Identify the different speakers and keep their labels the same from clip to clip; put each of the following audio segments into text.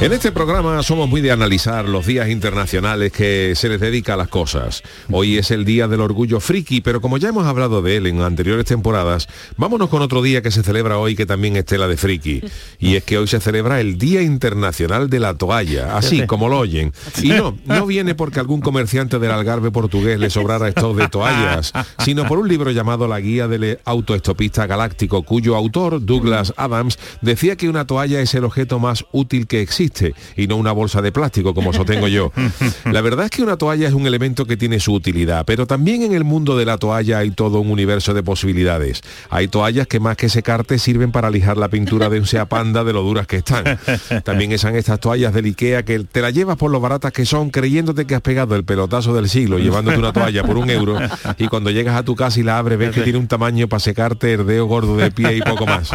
Speaker 1: En este programa somos muy de analizar los días internacionales que se les dedica a las cosas. Hoy es el Día del Orgullo Friki, pero como ya hemos hablado de él en anteriores temporadas, vámonos con otro día que se celebra hoy que también es tela de friki. Y es que hoy se celebra el Día Internacional de la Toalla, así como lo oyen. Y no, no viene porque algún comerciante del Algarve portugués le sobrara esto de toallas, sino por un libro llamado La Guía del Autoestopista Galáctico, cuyo autor, Douglas Adams, decía que una toalla es el objeto más útil que existe y no una bolsa de plástico como sostengo yo. La verdad es que una toalla es un elemento que tiene su utilidad, pero también en el mundo de la toalla hay todo un universo de posibilidades. Hay toallas que más que secarte sirven para lijar la pintura de un sea panda de lo duras que están. También están estas toallas del Ikea que te la llevas por lo baratas que son, creyéndote que has pegado el pelotazo del siglo, llevándote una toalla por un euro y cuando llegas a tu casa y la abres ves que tiene un tamaño para secarte el dedo gordo de pie y poco más.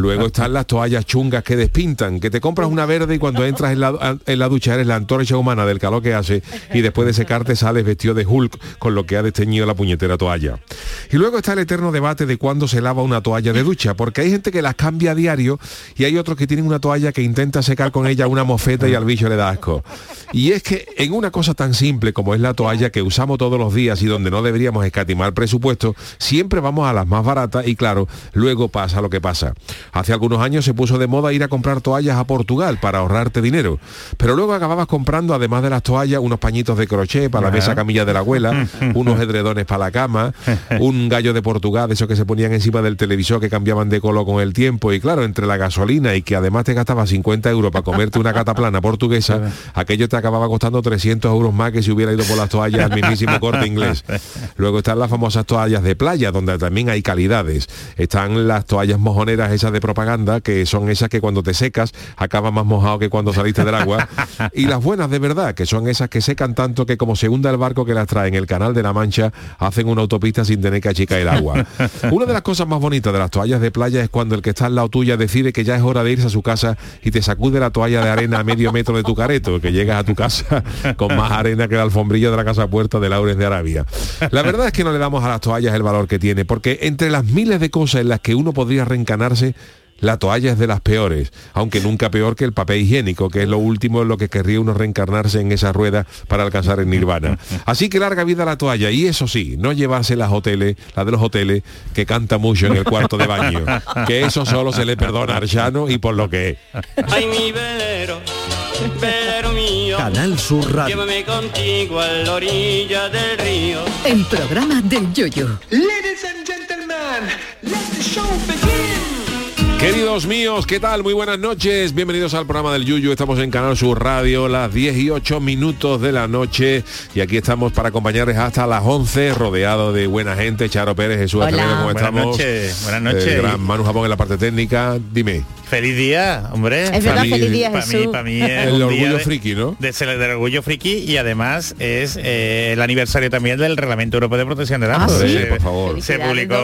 Speaker 1: Luego están las toallas chungas que despintan, que te compras una verde y cuando entras en la, en la ducha eres la antorcha humana del calor que hace y después de secarte sales vestido de Hulk con lo que ha desteñido la puñetera toalla. Y luego está el eterno debate de cuándo se lava una toalla de ducha, porque hay gente que las cambia a diario y hay otros que tienen una toalla que intenta secar con ella una mofeta y al bicho le da asco. Y es que en una cosa tan simple como es la toalla que usamos todos los días y donde no deberíamos escatimar presupuesto, siempre vamos a las más baratas y claro, luego pasa lo que pasa. Hace algunos años se puso de moda ir a comprar toallas a Portugal para ahorrarte dinero. Pero luego acababas comprando, además de las toallas, unos pañitos de crochet para la mesa camilla de la abuela, unos edredones para la cama, un gallo de Portugal, de esos que se ponían encima del televisor que cambiaban de color con el tiempo. Y claro, entre la gasolina y que además te gastaba 50 euros para comerte una cataplana portuguesa, aquello te acababa costando 300 euros más que si hubiera ido por las toallas al mismísimo corte inglés. Luego están las famosas toallas de playa, donde también hay calidades. Están las toallas mojoneras esas de propaganda, que son esas que cuando te secas acaba más mojado que cuando saliste del agua. Y las buenas de verdad, que son esas que secan tanto que como se hunda el barco que las trae en el canal de la Mancha, hacen una autopista sin tener que achicar el agua. Una de las cosas más bonitas de las toallas de playa es cuando el que está al lado tuya decide que ya es hora de irse a su casa y te sacude la toalla de arena a medio metro de tu careto, que llegas a tu casa con más arena que la alfombrilla de la casa puerta de Laures de Arabia. La verdad es que no le damos a las toallas el valor que tiene, porque entre las miles de cosas en las que uno podría reencanarse, la toalla es de las peores, aunque nunca peor que el papel higiénico, que es lo último en lo que querría uno reencarnarse en esa rueda para alcanzar el nirvana. Así que larga vida la toalla, y eso sí, no llevarse las hoteles, la de los hoteles, que canta mucho en el cuarto de baño, que eso solo se le perdona a Arjano y por lo que es.
Speaker 2: Ay, mi velero, velero mío,
Speaker 3: Canal Sur Radio.
Speaker 2: llévame contigo a la orilla del río.
Speaker 3: El programa del Yoyo.
Speaker 4: Ladies and gentlemen, let the show begin.
Speaker 1: Queridos míos, ¿qué tal? Muy buenas noches. Bienvenidos al programa del Yuyu. Estamos en Canal Sur Radio, las 10 y 8 minutos de la noche. Y aquí estamos para acompañarles hasta las 11, rodeado de buena gente. Charo Pérez, Jesús
Speaker 5: Hola.
Speaker 1: Acevedo, ¿cómo
Speaker 5: Buenas
Speaker 1: estamos?
Speaker 5: noches, buenas noches.
Speaker 1: Eh, gran Manu Japón en la parte técnica. Dime.
Speaker 5: Feliz día, hombre.
Speaker 6: Es verdad, feliz día,
Speaker 5: Para mí,
Speaker 6: Jesús.
Speaker 5: para mí es
Speaker 1: El
Speaker 5: un
Speaker 1: orgullo
Speaker 5: día de-
Speaker 1: friki, ¿no?
Speaker 5: De, ser- del orgullo friki y además es eh, el aniversario también del Reglamento Europeo de Protección de Datos.
Speaker 6: Ah, ¿sí?
Speaker 5: Se-
Speaker 1: por favor.
Speaker 5: Se publicó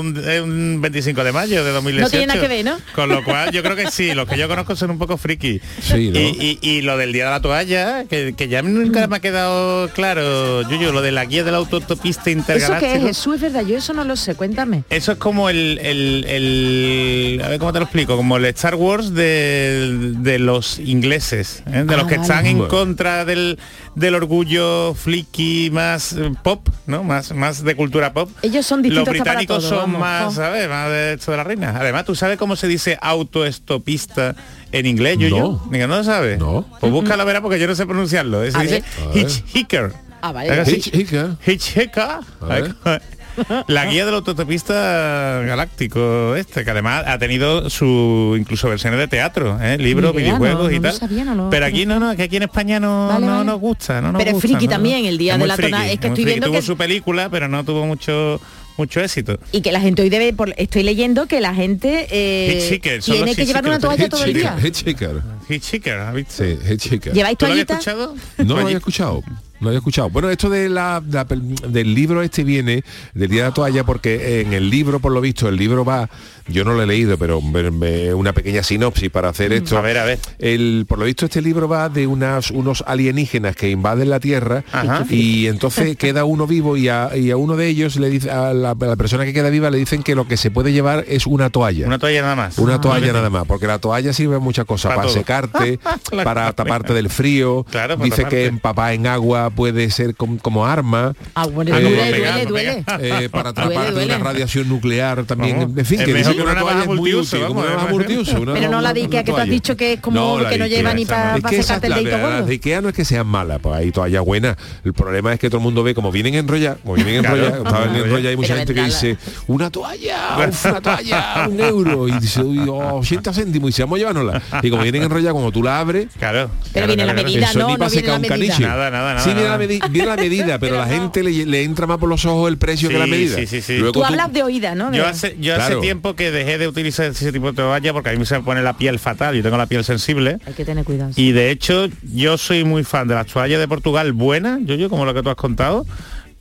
Speaker 5: un, un 25 de mayo de 2018.
Speaker 6: No tiene nada que ver, ¿no?
Speaker 5: Con lo cual yo creo que sí, los que yo conozco son un poco friki.
Speaker 1: Sí, ¿no?
Speaker 5: y, y- y lo del día de la toalla, que, que ya nunca me ha quedado claro, Yuyu, lo de la guía de la autopista
Speaker 6: ¿Eso qué es,
Speaker 5: intergaláctica.
Speaker 6: Jesús? Es verdad, yo eso no lo sé, cuéntame.
Speaker 5: Eso es como el, el- el- a ver cómo te lo explico, como el Star Wars de, de los ingleses, ¿eh? de
Speaker 6: Ah,
Speaker 5: los que
Speaker 6: vale.
Speaker 5: están en contra del, del orgullo flicky más eh, pop, ¿no? Más, más de cultura pop.
Speaker 6: Ellos son
Speaker 5: Los
Speaker 6: distintos que para
Speaker 5: británicos
Speaker 6: todo,
Speaker 5: son
Speaker 6: vamos.
Speaker 5: más,
Speaker 6: Oh.
Speaker 5: ¿sabes? Más de esto de la reina. Además, ¿tú sabes cómo se dice autoestopista en inglés, yo
Speaker 1: No.
Speaker 5: Diga, ¿no lo sabes?
Speaker 1: No.
Speaker 5: Pues búscalo, verá, porque yo no sé pronunciarlo. Se
Speaker 6: A
Speaker 5: dice hitchhiker.
Speaker 6: Ah, vale.
Speaker 1: Hitchhiker.
Speaker 5: Hitchhiker. La guía del autotopista galáctico este, que además ha tenido su incluso versiones de teatro, ¿eh? libros,
Speaker 6: idea,
Speaker 5: videojuegos
Speaker 6: no,
Speaker 5: y
Speaker 6: no
Speaker 5: tal.
Speaker 6: sabía, no lo
Speaker 5: Pero aquí no, no, que aquí en España no,
Speaker 6: Vale,
Speaker 5: no
Speaker 6: vale.
Speaker 5: nos gusta, no nos
Speaker 6: Pero es
Speaker 5: gusta,
Speaker 6: friki
Speaker 5: ¿no?
Speaker 6: también, el día
Speaker 5: Es
Speaker 6: de la
Speaker 5: friki,
Speaker 6: tona- es que estoy
Speaker 5: friki.
Speaker 6: viendo
Speaker 5: tuvo
Speaker 6: que-
Speaker 5: su película, pero no tuvo mucho mucho éxito.
Speaker 6: Y que la gente hoy debe, por- estoy leyendo que la gente eh, tiene que llevar una toalla todo el día.
Speaker 1: Hitchhiker.
Speaker 5: Hitchhiker, ¿has visto?
Speaker 1: Sí, Hitchhiker.
Speaker 6: ¿Lleváis
Speaker 5: ¿Tú lo habías escuchado?
Speaker 1: No lo había escuchado. No había escuchado. Bueno, esto de la, la- del libro este viene del día de la toalla porque en el libro, por lo visto, el libro va, yo no lo he leído, pero me- me- una pequeña sinopsis para hacer esto.
Speaker 5: A ver, a ver.
Speaker 1: El, por lo visto este libro va de unas, unos alienígenas que invaden la Tierra
Speaker 5: Ajá.
Speaker 1: y entonces queda uno vivo y a, y a uno de ellos le dice a la, a la persona que queda viva le dicen que lo que se puede llevar es una toalla.
Speaker 5: Una toalla nada más.
Speaker 1: Una toalla
Speaker 5: Ah,
Speaker 1: nada más, porque la toalla sirve muchas cosas,
Speaker 5: Para
Speaker 1: para, secarte, para
Speaker 5: toalla.
Speaker 1: taparte del frío.
Speaker 5: Claro, para
Speaker 1: Dice
Speaker 5: taparte.
Speaker 1: que empapar en agua puede ser com- como arma.
Speaker 6: Ah, bueno,
Speaker 1: Eh,
Speaker 6: duele,
Speaker 1: para
Speaker 6: duele, duele.
Speaker 1: eh, para
Speaker 6: Duele,
Speaker 1: atraparte de una radiación nuclear también.
Speaker 5: Vamos,
Speaker 1: en fin,
Speaker 5: es
Speaker 1: que
Speaker 5: mejor
Speaker 1: que una
Speaker 5: una
Speaker 1: toalla es muy útil, como una
Speaker 5: vamos,
Speaker 1: navaja
Speaker 5: además.
Speaker 1: multiuso, una-
Speaker 6: Pero no la de
Speaker 1: una
Speaker 6: Ikea que tú has dicho que es como
Speaker 1: la
Speaker 6: que no lleva ni para secarte el dedito
Speaker 1: Las
Speaker 6: gordo.
Speaker 1: de Ikea no es que sean malas, pues hay toallas buenas. El problema es que todo el mundo ve como vienen enrolladas, como vienen enrolladas, estaban enrolladas hay mucha gente que dice, una toalla, una toalla, un euro, y dice, "Uy, oh, 80 céntimos, y dice, vamos a llevárnosla. Y como vienen enrolladas, cuando tú la abres,
Speaker 5: Claro.
Speaker 6: Pero viene la medida,
Speaker 1: eso
Speaker 6: no, no viene la
Speaker 1: un
Speaker 6: medida.
Speaker 5: Nada, nada, nada,
Speaker 1: viene la,
Speaker 5: nada.
Speaker 1: medi- viene la medida, pero,
Speaker 6: Pero
Speaker 1: la
Speaker 6: no.
Speaker 1: gente le, le entra más por los ojos el precio que la
Speaker 5: Sí,
Speaker 1: medida.
Speaker 5: sí, sí, sí.
Speaker 1: Luego
Speaker 6: Tú hablas de oída, ¿no?
Speaker 5: Yo hace, yo hace tiempo que dejé de utilizar ese tipo de toalla porque a mí se me pone la piel fatal, yo tengo la piel sensible.
Speaker 6: Hay que tener cuidado.
Speaker 5: Y de hecho, yo soy muy fan de las toallas de Portugal buenas, yo, yo como lo que tú has contado.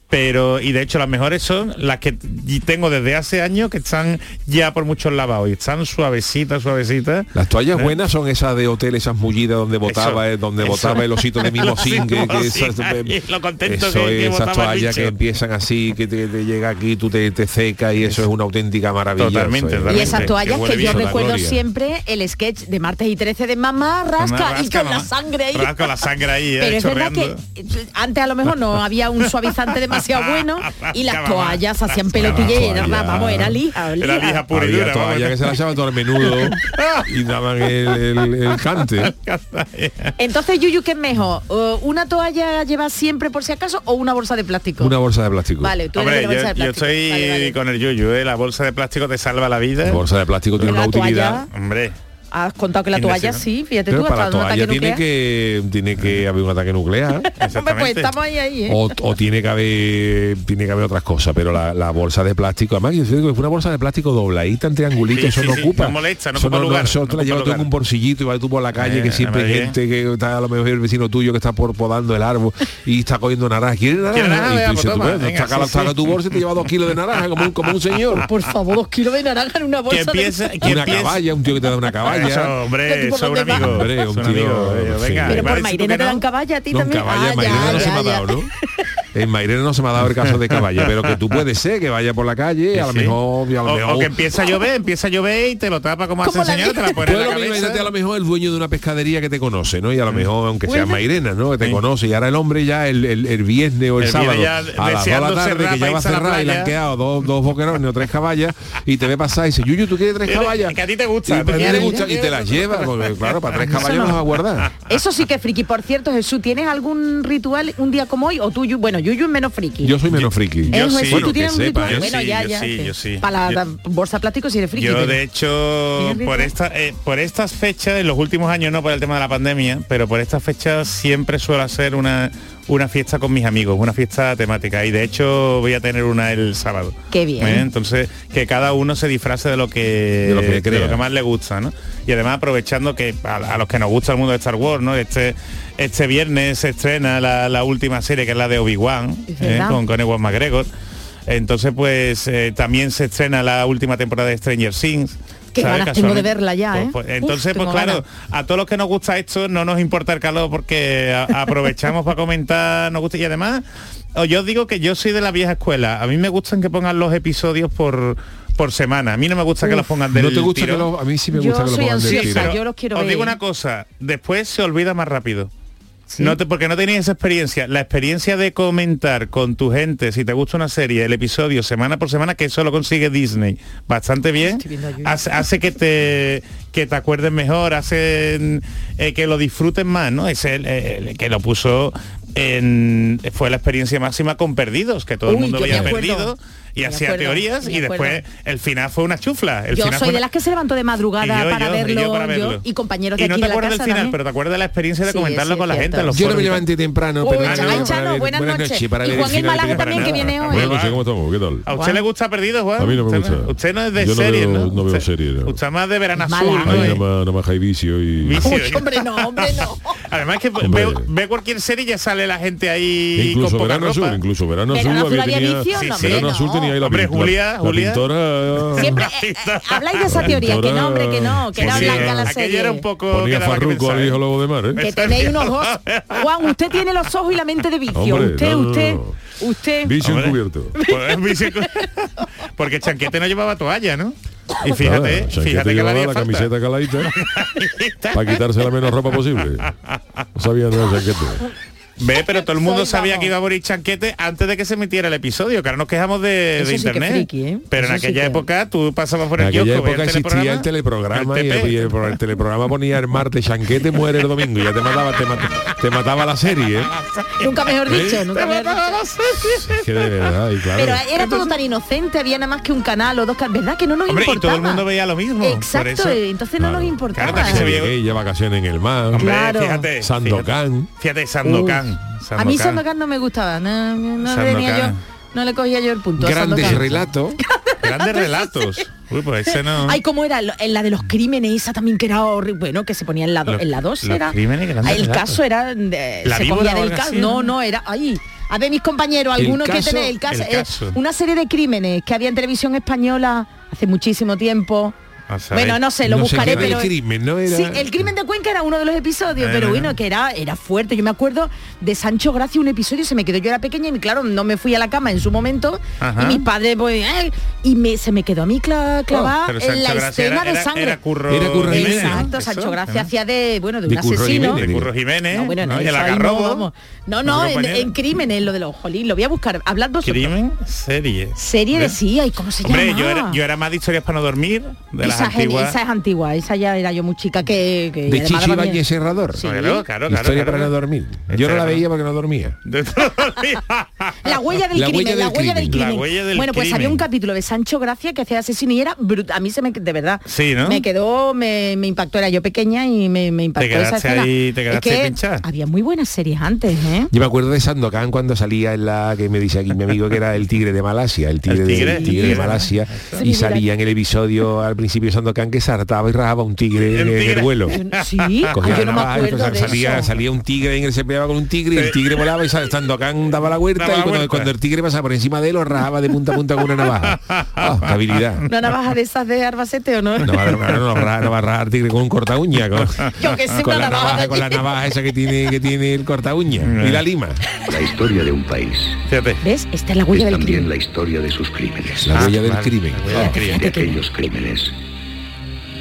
Speaker 5: Pero, y de hecho las mejores son las que y tengo desde hace años que están ya por muchos lavados y están suavecitas, suavecitas.
Speaker 1: Las toallas buenas son esas de hotel, esas mullidas donde botaba,
Speaker 5: Eso,
Speaker 1: eh, donde
Speaker 5: eso.
Speaker 1: botaba el osito de mimosín, que, que esas,
Speaker 5: lo contento
Speaker 1: eso
Speaker 5: que- que
Speaker 1: es, esas toallas que empiezan así, que te, te llega aquí, tú te, te seca y eso es una auténtica maravilla.
Speaker 5: Totalmente,
Speaker 1: eso es-
Speaker 6: Y esas
Speaker 5: que
Speaker 6: toallas que yo recuerdo
Speaker 1: gloria.
Speaker 6: siempre el sketch de martes y 13 de mamá rasca,
Speaker 5: Mamá,
Speaker 6: y con la sangre ahí.
Speaker 5: Rasca la sangre ahí, eh,
Speaker 6: Pero es verdad que eh, antes a lo mejor no había un suavizante demasiado bueno y las toallas hacían
Speaker 1: toalla.
Speaker 6: vamos, era lija.
Speaker 5: Era
Speaker 6: lija.
Speaker 5: lija pura y dura. vamos.
Speaker 1: toallas que se la echaban todo al menudo y daban el, el- el cante.
Speaker 6: Entonces, Yuyu, ¿qué es mejor? ¿Una toalla llevas siempre por si acaso o una bolsa de plástico?
Speaker 1: Una bolsa de plástico.
Speaker 6: Vale, tú
Speaker 5: Hombre,
Speaker 6: eres de
Speaker 5: yo,
Speaker 6: bolsa de
Speaker 5: yo
Speaker 6: plástico.
Speaker 5: estoy
Speaker 6: Vale, vale.
Speaker 5: con el yuyu, ¿eh? la bolsa de plástico te salva la vida.
Speaker 1: La bolsa de plástico tiene una
Speaker 6: toalla-
Speaker 1: utilidad.
Speaker 5: Hombre,
Speaker 6: Has contado que la toalla sí, fíjate
Speaker 1: Pero
Speaker 6: tú,
Speaker 1: para la toalla tiene
Speaker 6: nuclear.
Speaker 1: que, tiene que haber un ataque nuclear.
Speaker 6: Pues
Speaker 5: exactamente.
Speaker 6: estamos ahí, ahí, ¿eh?
Speaker 1: O, o tiene que haber tiene que haber otras cosas pero la, la bolsa de plástico además yo digo que fue una bolsa de plástico dobladita en triangulito
Speaker 5: Sí,
Speaker 1: eso
Speaker 5: sí,
Speaker 1: no
Speaker 5: sí,
Speaker 1: ocupa
Speaker 5: no molesta, no
Speaker 1: Eso
Speaker 5: ocupa lugar,
Speaker 1: eso
Speaker 5: no
Speaker 1: te la llevas tú en un bolsillito y vas tú por la calle
Speaker 5: Eh,
Speaker 1: que siempre hay gente que está a lo mejor el vecino tuyo que está por podando el árbol y está cogiendo naranja ¿quieres naranja?
Speaker 5: ¿Quieres naranja?
Speaker 1: y tú
Speaker 5: pues
Speaker 1: saca, la-
Speaker 5: sí,
Speaker 1: saca
Speaker 5: sí.
Speaker 1: tu bolsa y te lleva dos kilos de naranja como un, como un señor
Speaker 6: Por favor, dos kilos de naranja en una
Speaker 5: que
Speaker 6: bolsa
Speaker 5: empieza, que
Speaker 1: una
Speaker 5: empieza-
Speaker 1: caballa un tío que te da una caballa
Speaker 5: Eso,
Speaker 6: ¿Qué
Speaker 5: hombre, es un amigo.
Speaker 1: Hombre, un
Speaker 5: amigo. Venga,
Speaker 6: Pero por Mairena te dan caballa a ti también.
Speaker 1: caballa en Mairena
Speaker 6: ya,
Speaker 1: no se me
Speaker 6: ya,
Speaker 1: ha
Speaker 6: ya.
Speaker 1: dado, ¿no? En Mairena no se me ha dado el caso de caballa, pero que tú puedes ser que vaya por la calle, a lo
Speaker 5: Sí.
Speaker 1: mejor, a lo
Speaker 5: o,
Speaker 1: mejor
Speaker 5: o que empieza a llover, empieza a llover y te lo tapa como has
Speaker 6: Como la
Speaker 5: enseñado, te la pones en
Speaker 1: Pues
Speaker 5: la
Speaker 1: lo mismo,
Speaker 5: cabeza.
Speaker 1: imagínate a lo mejor el dueño de una pescadería que te conoce, ¿no? Y a lo mejor, aunque sea. Mairena, ¿no? Que te
Speaker 5: Sí.
Speaker 1: conoce. Y ahora el hombre ya el, el- el viernes o el,
Speaker 5: El
Speaker 1: sábado,
Speaker 5: ya
Speaker 1: a las 2 de la tarde, que ya va a cerrar y le han quedado dos, dos boquerones o tres caballas, y te ve pasar y dice, Yuyu, ¿tú quieres tres caballas?
Speaker 5: que a ti te gusta,
Speaker 1: Y, pues, te
Speaker 5: quieres-
Speaker 1: gusta, y te las lleva, porque claro, para tres caballos no vas a guardar.
Speaker 6: Eso sí que es friki. Por cierto, Jesús, ¿tienes algún ritual un día como hoy? O tú, bueno, Yuyu es menos friki.
Speaker 1: Yo soy menos friki.
Speaker 5: Yo
Speaker 6: ¿Eh,
Speaker 5: sí. Bueno,
Speaker 6: tú tienes un
Speaker 1: sepa, yo
Speaker 6: bueno,
Speaker 5: sí,
Speaker 6: ya,
Speaker 5: yo
Speaker 6: ya.
Speaker 5: sí,
Speaker 6: que-
Speaker 5: yo sí.
Speaker 6: Para la, bolsa plástico sí eres friki.
Speaker 5: Yo
Speaker 6: pero-
Speaker 5: de hecho
Speaker 6: ¿Tienes
Speaker 5: por esta eh, por estas fechas en los últimos años no por el tema de la pandemia pero por estas fechas siempre suelo hacer una una fiesta con mis amigos una fiesta temática y de hecho voy a tener una el sábado
Speaker 6: Qué bien.
Speaker 5: ¿Eh? entonces que cada uno se disfrace de lo que
Speaker 1: De lo que
Speaker 5: más le gusta ¿no? y además aprovechando que a, a los que nos gusta el mundo de Star Wars no este este viernes se estrena la, la última serie que es la de Obi Wan
Speaker 6: Es verdad.
Speaker 5: con con Ewan McGregor entonces pues eh, también se estrena la última temporada de Stranger Things
Speaker 6: Qué ganas tengo de verla ya,
Speaker 5: Pues-
Speaker 6: ¿eh?
Speaker 5: pues, entonces, pues claro,
Speaker 6: ganas.
Speaker 5: a todos los que nos gusta esto no nos importa el calor porque a- aprovechamos para comentar, nos gusta y además, o yo digo que yo soy de la vieja escuela. A mí me gustan que pongan los episodios por por semana. A mí no me gusta que los pongan del
Speaker 1: ¿No te gusta que lo, a mí sí me
Speaker 6: Yo
Speaker 1: gusta que lo
Speaker 6: soy
Speaker 1: pongan del
Speaker 6: ansiosa, yo los quiero
Speaker 5: os
Speaker 6: ver.
Speaker 5: digo una cosa, después se olvida más rápido.
Speaker 6: Sí.
Speaker 5: No te, porque no tenéis esa experiencia. La experiencia de comentar con tu gente, si te gusta una serie, el episodio semana por semana, que eso lo consigue Disney bastante bien, hace, hace que te que te acuerdes mejor, hace eh, que lo disfruten más, ¿no? Es el, el que lo puso en fue la experiencia máxima con Perdidos, que todo el mundo
Speaker 6: acuerdo.
Speaker 5: perdido y
Speaker 6: Me
Speaker 5: hacía
Speaker 6: acuerdo,
Speaker 5: teorías y después el final fue una chufla. El
Speaker 6: Yo
Speaker 5: final
Speaker 6: soy
Speaker 5: fue
Speaker 6: de las que se levantó de madrugada
Speaker 5: Y yo,
Speaker 6: para,
Speaker 5: yo,
Speaker 6: verlo,
Speaker 5: yo para
Speaker 6: yo,
Speaker 5: verlo.
Speaker 6: y compañeros de
Speaker 5: y no
Speaker 6: aquí
Speaker 5: te
Speaker 6: de la
Speaker 5: acuerdas
Speaker 6: casa
Speaker 5: del final,
Speaker 6: también.
Speaker 5: pero te acuerdas de la experiencia de
Speaker 6: Sí,
Speaker 5: comentarlo
Speaker 6: sí,
Speaker 5: con la gente los
Speaker 1: Yo no me levanté temprano,
Speaker 6: Uy,
Speaker 1: pero
Speaker 6: Chano, buenas noches.
Speaker 1: para
Speaker 6: Y Juan el Málaga también, que viene hoy.
Speaker 1: Buenas noches. ¿cómo estamos? ¿Qué tal?
Speaker 5: ¿A usted le gusta Perdido, Juan?
Speaker 1: A mí no me
Speaker 5: Usted
Speaker 1: gusta.
Speaker 5: Usted no es de
Speaker 1: Yo no
Speaker 5: ¿no?
Speaker 1: no veo
Speaker 5: Usted-
Speaker 1: serie, no.
Speaker 5: Usted es más de verano azul, ¿no?
Speaker 1: Más, hay vicio y...
Speaker 6: Hombre, no, hombre, no.
Speaker 5: Además que ve, cualquier serie y ya sale la gente ahí
Speaker 1: Incluso Verano. Azul, incluso Verano Azul,
Speaker 6: Verano Azul
Speaker 1: tenía- tenía ahí la
Speaker 5: Hombre,
Speaker 1: pintura.
Speaker 5: Julia,
Speaker 1: la
Speaker 5: Julia.
Speaker 1: pintora...
Speaker 6: Siempre eh, eh, habláis de esa
Speaker 1: La
Speaker 6: teoría, que no, hombre, que no, que era blanca la serie.
Speaker 5: era un poco
Speaker 1: Ponía al hijo
Speaker 5: ¿eh?
Speaker 1: lobo de mar, ¿eh?
Speaker 6: Que tenéis unos ojos. Juan, usted tiene los ojos y la mente de vicio.
Speaker 1: Hombre,
Speaker 6: usted,
Speaker 1: no,
Speaker 6: usted,
Speaker 1: no.
Speaker 6: usted.
Speaker 1: Vicio encubierto.
Speaker 5: Pues, Porque Chanquete no llevaba toalla, ¿no? Y fíjate, fíjate que
Speaker 1: la
Speaker 5: falta.
Speaker 1: camiseta caladita para quitarse la menos ropa posible. No sabía de Chanquete.
Speaker 5: Ve, pero todo el mundo
Speaker 6: Soy,
Speaker 5: sabía
Speaker 6: vamos.
Speaker 5: que iba a morir Chanquete antes de que se emitiera el episodio, que ahora nos quejamos de,
Speaker 6: Eso
Speaker 5: de
Speaker 6: sí que
Speaker 5: internet.
Speaker 6: friki, ¿eh?
Speaker 5: Pero en
Speaker 6: sí
Speaker 5: aquella
Speaker 6: que-
Speaker 5: época tú pasabas por
Speaker 1: En
Speaker 5: el kiosco, veías
Speaker 1: época existía el teleprograma y el, y el el teleprograma ponía el martes Chanquete muere el domingo y ya te mataba, te, mat- te mataba la serie. ¿eh?
Speaker 6: Nunca mejor dicho,
Speaker 1: ¿Eh?
Speaker 6: nunca mejor dicho.
Speaker 1: Que de verdad, y claro.
Speaker 6: Pero era todo tan inocente, había nada más que un canal o dos canales. ¿Verdad que no nos
Speaker 5: Hombre, y
Speaker 6: importaba?
Speaker 5: todo el mundo veía lo mismo.
Speaker 6: Exacto, entonces no
Speaker 1: Claro.
Speaker 6: nos importaba.
Speaker 5: Claro, también se veía-
Speaker 1: vacaciones en el mar.
Speaker 5: Hombre,
Speaker 6: Claro.
Speaker 5: fíjate.
Speaker 1: Sandokan.
Speaker 5: Fíjate, fíjate Sandokan.
Speaker 6: A mí Sandokan no me gustaba, no, no le tenía yo,
Speaker 5: Sandokan.
Speaker 6: no le cogía yo el punto.
Speaker 1: Grandes relatos.
Speaker 5: Grandes relatos. Uy, pues ese no.
Speaker 6: Ay, ¿cómo era? En la de los crímenes, esa también que era horrible. Bueno, que se ponía en la, do-
Speaker 5: Los-
Speaker 6: en la 2
Speaker 5: los
Speaker 6: era.
Speaker 5: crímenes, grandes
Speaker 6: el
Speaker 5: relatos.
Speaker 6: caso era. de-
Speaker 5: ¿La
Speaker 6: se
Speaker 5: o
Speaker 6: del caso. No,
Speaker 5: no?
Speaker 6: era. Ay. A ver, mis compañeros, algunos que tenéis el caso,
Speaker 5: el
Speaker 6: eh,
Speaker 5: caso.
Speaker 6: una serie de crímenes que había en televisión española hace muchísimo tiempo. Bueno, no sé, lo
Speaker 1: No sé
Speaker 6: buscaré, pero
Speaker 1: el crimen, ¿no? Era-
Speaker 6: Sí, el crimen de Cuenca era uno de los episodios, pero
Speaker 5: no,
Speaker 6: bueno,
Speaker 5: no.
Speaker 6: que era, era fuerte. Yo me acuerdo de Sancho Gracia, un episodio, se me quedó, yo era pequeña y claro, no me fui a la cama en su momento
Speaker 5: Ajá.
Speaker 6: y mis padres, pues, eh, y me, se me quedó a mí clavada
Speaker 5: Oh, Pero
Speaker 6: en
Speaker 5: Sancho
Speaker 6: la
Speaker 5: Gracia
Speaker 6: escena
Speaker 5: era,
Speaker 6: de sangre.
Speaker 5: Era Curro,
Speaker 1: Era Curro Jiménez,
Speaker 6: Exacto,
Speaker 5: Eso,
Speaker 6: Sancho Gracia
Speaker 5: ¿no?
Speaker 6: hacía de, bueno, de,
Speaker 1: De
Speaker 6: un
Speaker 1: Curro
Speaker 6: asesino.
Speaker 1: Jiménez.
Speaker 5: De Curro Jiménez.
Speaker 6: No, bueno,
Speaker 5: ¿no? el agarrobo.
Speaker 6: no, no, en, crímenes, lo de los jolín, lo voy a buscar. Hablad vosotros.
Speaker 5: Crimen, serie.
Speaker 6: Serie de
Speaker 5: ¿Ves?
Speaker 6: sí, ¿y cómo se
Speaker 5: Hombre,
Speaker 6: llama?
Speaker 5: yo era, yo era más de historias para no dormir, de
Speaker 6: esa, gen-
Speaker 5: antiguas.
Speaker 6: esa es antigua, esa ya era yo muy chica que... que
Speaker 1: De Chichi. Valle Serrador.
Speaker 6: Sí.
Speaker 5: Claro, claro, claro.
Speaker 1: Historia
Speaker 5: claro.
Speaker 1: para no dormir.
Speaker 5: Historia
Speaker 1: Yo no la veía porque no dormía.
Speaker 5: De-
Speaker 6: La huella del
Speaker 1: La
Speaker 6: crimen,
Speaker 1: huella
Speaker 6: la
Speaker 1: del
Speaker 6: huella
Speaker 1: crimen.
Speaker 6: del crimen.
Speaker 5: La huella del
Speaker 6: bueno, pues
Speaker 5: crimen.
Speaker 6: había un capítulo de Sancho Gracia que hacía asesino y era brutal. A mí se me, de verdad,
Speaker 5: Sí, ¿no?
Speaker 6: me quedó, me, me impactó. Era yo pequeña y me, me impactó esa escena.
Speaker 5: ahí- te
Speaker 6: Es que había muy buenas series antes, ¿eh?
Speaker 1: Yo me acuerdo de Sandokan cuando salía en la que me dice aquí mi amigo que era el tigre de Malasia, el tigre,
Speaker 5: El
Speaker 1: de-
Speaker 5: tigre.
Speaker 1: el tigre de. Malasia,
Speaker 6: Sí,
Speaker 1: y salía en el episodio al principio de Sandokan que saltaba y rajaba un tigre en,
Speaker 5: El
Speaker 1: en vuelo.
Speaker 6: Sí,
Speaker 1: Cogía
Speaker 6: yo
Speaker 1: la
Speaker 6: no me
Speaker 1: navaja y
Speaker 6: acuerdo
Speaker 1: pues,
Speaker 6: de
Speaker 1: salía,
Speaker 6: eso.
Speaker 1: salía un tigre en el se peleaba con un tigre y el tigre volaba y Sa- Sandokan daba la vuelta
Speaker 5: Daba
Speaker 1: y cuando,
Speaker 5: vuelta.
Speaker 1: cuando el tigre pasaba por encima de él lo rajaba de punta a punta con una navaja. Ah, qué habilidad.
Speaker 6: ¿Una navaja de esas de Arbacete o no?
Speaker 1: No no, no, va- no va a rajar tigre con un corta uña, con,
Speaker 6: Yo que sé,
Speaker 1: con
Speaker 6: una
Speaker 1: la
Speaker 6: navaja de
Speaker 1: con la navaja esa que tiene que tiene el corta uña y la lima.
Speaker 7: La historia de un país
Speaker 5: Fíjate.
Speaker 6: ¿Ves? Esta es la
Speaker 7: es
Speaker 6: huella del
Speaker 7: también
Speaker 6: crimen.
Speaker 7: la historia de sus crímenes,
Speaker 1: La
Speaker 5: Ah,
Speaker 1: huella del
Speaker 5: vale,
Speaker 1: crimen.
Speaker 5: la huella del crimen.
Speaker 7: de aquellos crímenes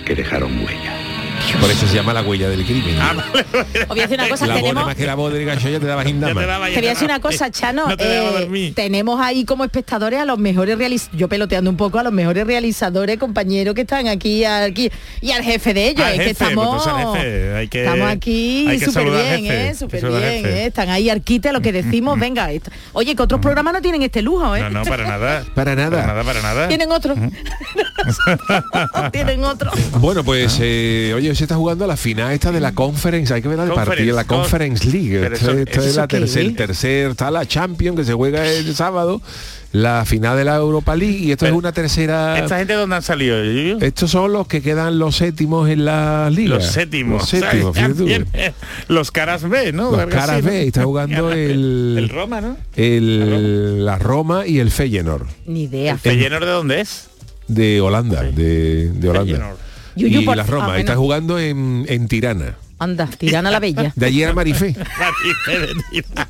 Speaker 7: que dejaron huella.
Speaker 1: Por eso se llama la huella del crimen.
Speaker 5: Ah, vale, vale.
Speaker 6: Os voy a decir una cosa,
Speaker 1: la voz
Speaker 6: tenemos...
Speaker 1: más que la voz del gallo ya te daba
Speaker 5: Ya te
Speaker 1: gindama.
Speaker 5: daba, ya
Speaker 6: Te voy a decir
Speaker 5: daba.
Speaker 6: una cosa, Chano.
Speaker 5: No te dejaba
Speaker 6: eh, tenemos ahí como espectadores a los mejores realizadores, yo peloteando un poco a los mejores realizadores, compañeros que están aquí, aquí y al jefe de ellos.
Speaker 5: Al
Speaker 6: es que
Speaker 5: jefe,
Speaker 6: estamos,
Speaker 5: pues jefe, hay que-
Speaker 6: estamos aquí súper bien,
Speaker 5: jefe,
Speaker 6: ¿eh? Súper bien. ¿eh? Están ahí arquite lo que decimos, venga. esto- Oye, que otros programas no tienen este lujo, ¿eh?
Speaker 5: No, no, para nada.
Speaker 1: Para nada.
Speaker 5: Para nada, para nada.
Speaker 6: Tienen otro. tienen otro.
Speaker 1: Bueno, pues eh, oye, se está jugando la final esta de la conference, hay que ver la de
Speaker 5: Conference,
Speaker 1: partido, la
Speaker 5: con-
Speaker 1: Conference League.
Speaker 5: Pero
Speaker 1: Esto,
Speaker 5: eso-
Speaker 1: esto es
Speaker 6: ¿eso
Speaker 1: la tercer,
Speaker 6: es?
Speaker 1: tercer, está la Champions que se juega el sábado, la final de la Europa League y esto
Speaker 5: Pero,
Speaker 1: es una tercera.
Speaker 5: ¿Esta gente dónde han salido?
Speaker 1: Estos son los que quedan los séptimos en la liga.
Speaker 5: Los séptimos.
Speaker 1: Los séptimos,
Speaker 5: O sea,
Speaker 1: fíjate tú.
Speaker 5: bien, Los caras B, ¿no?
Speaker 1: Los caras. B, está jugando el-
Speaker 5: El Roma, ¿no?
Speaker 1: El, la Roma y el Feyenoord
Speaker 6: Ni idea.
Speaker 5: ¿Feyenoord de dónde es?
Speaker 1: de Holanda, de, de Holanda.
Speaker 5: Feyenoord.
Speaker 6: Yuyu,
Speaker 1: y
Speaker 6: por-
Speaker 1: la Roma,
Speaker 6: ah, bueno.
Speaker 1: está jugando en, en Tirana.
Speaker 6: Anda, tirana la bella.
Speaker 1: De allí era Marifé.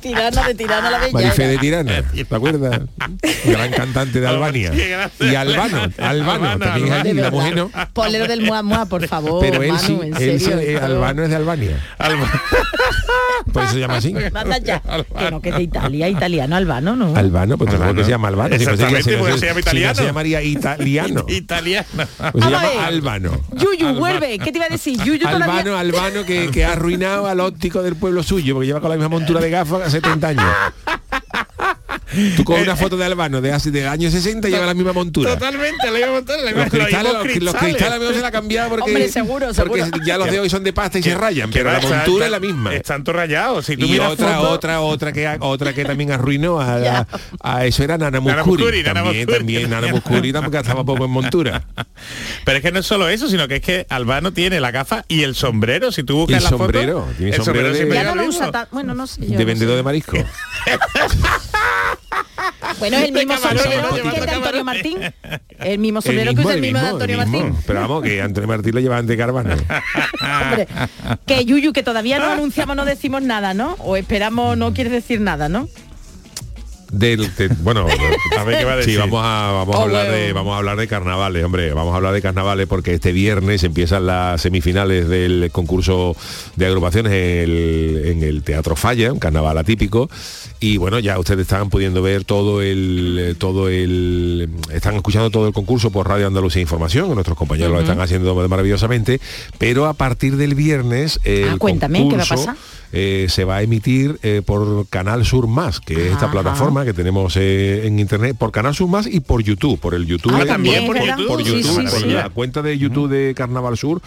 Speaker 6: Tirana de tirana la bella.
Speaker 1: Marifé de Tirana, ¿te acuerdas? Gran cantante de Albania. Y Albano, Albano, también es allí, la mujer no.
Speaker 6: Polero del Mua Mua, por favor.
Speaker 1: Pero él
Speaker 6: Manu,
Speaker 1: sí,
Speaker 6: en
Speaker 1: él sí,
Speaker 6: serio,
Speaker 1: eh,
Speaker 6: por favor.
Speaker 1: Albano es de Albania.
Speaker 5: Alba-
Speaker 1: Por eso se llama así.
Speaker 6: Manda ya. Que no, que es de Italia, italiano, albano, ¿no?
Speaker 1: Albano, pues. ¿por qué se llama Albano? Si no sería-
Speaker 5: Exactamente,
Speaker 1: si no
Speaker 5: porque
Speaker 1: se-
Speaker 5: se llama
Speaker 1: si no
Speaker 5: italiano.
Speaker 1: se llamaría italiano.
Speaker 5: Italiano.
Speaker 1: Pues se llama. Albano.
Speaker 6: Yuyu, vuelve. ¿Qué te iba a decir? Yuyu todavía...
Speaker 1: Albano, Albano que, que ha arruinado al óptico del pueblo suyo, porque lleva con la misma montura de gafas hace 30 años. Tú con una foto de Albano de hace del año 60 lleva la misma montura.
Speaker 5: Totalmente, le iba a montar, le iba
Speaker 1: Los cristales,
Speaker 5: los
Speaker 1: cristales mejor se la ha cambiado porque,
Speaker 6: Hombre, seguro,
Speaker 1: porque
Speaker 6: seguro.
Speaker 1: ya los de hoy son de pasta y se rayan, pero la
Speaker 5: Está-
Speaker 1: montura es la misma.
Speaker 5: Están todos rayados. Si tú
Speaker 1: Y otra, otra, otra que otra que también arruinó a, a- a eso era Nana
Speaker 5: Nana
Speaker 1: Muscuri.
Speaker 5: Nana
Speaker 1: también,
Speaker 5: Muscuri.
Speaker 1: también Nana Muscuri tampoco estaba poco en montura.
Speaker 5: Pero es que no es solo eso, sino que es que Albano tiene la gafa y el sombrero. Si tú buscas
Speaker 1: el
Speaker 5: la foto,
Speaker 1: sombrero, tiene
Speaker 5: el
Speaker 1: sombrero de-
Speaker 6: Ya no lo usa tan... Bueno, no sé yo.
Speaker 1: De
Speaker 6: no
Speaker 1: vendedor
Speaker 6: sé.
Speaker 1: de marisco.
Speaker 6: Bueno, es el mismo sombrero que el de Antonio. Martín. El mismo sombrero que usa el mismo de Antonio. Martín.
Speaker 1: Pero vamos, que Antonio Martín lo lleva ante.
Speaker 6: Hombre, que Yuyu, que todavía no anunciamos, no decimos nada, ¿no? O esperamos, no quieres decir nada, ¿no?
Speaker 1: Del, de- bueno,
Speaker 5: A
Speaker 1: sí,
Speaker 5: decir.
Speaker 1: vamos a, vamos a
Speaker 6: Oh,
Speaker 1: hablar de vamos a hablar de carnavales, hombre, vamos a hablar de carnavales porque este viernes empiezan las semifinales del concurso de agrupaciones en el, en el Teatro Falla, un carnaval atípico. Y bueno, ya ustedes están pudiendo ver todo el todo el están escuchando todo el concurso por Radio Andalucía Información, que nuestros compañeros lo están haciendo maravillosamente, pero a partir del viernes el
Speaker 6: Ah, cuéntame, ¿qué va a
Speaker 1: concurso,
Speaker 6: pasar?
Speaker 1: Eh, se va a emitir eh, por Canal Sur Más, que es esta
Speaker 6: Ajá.
Speaker 1: plataforma que tenemos eh, en internet, por Canal Sur Más y por YouTube, por el YouTube.
Speaker 6: Ah,
Speaker 1: de-
Speaker 6: también,
Speaker 5: por. YouTube.
Speaker 1: por
Speaker 6: Sí,
Speaker 1: YouTube,
Speaker 6: sí,
Speaker 1: por
Speaker 6: sí.
Speaker 1: la cuenta de YouTube de Carnaval Sur,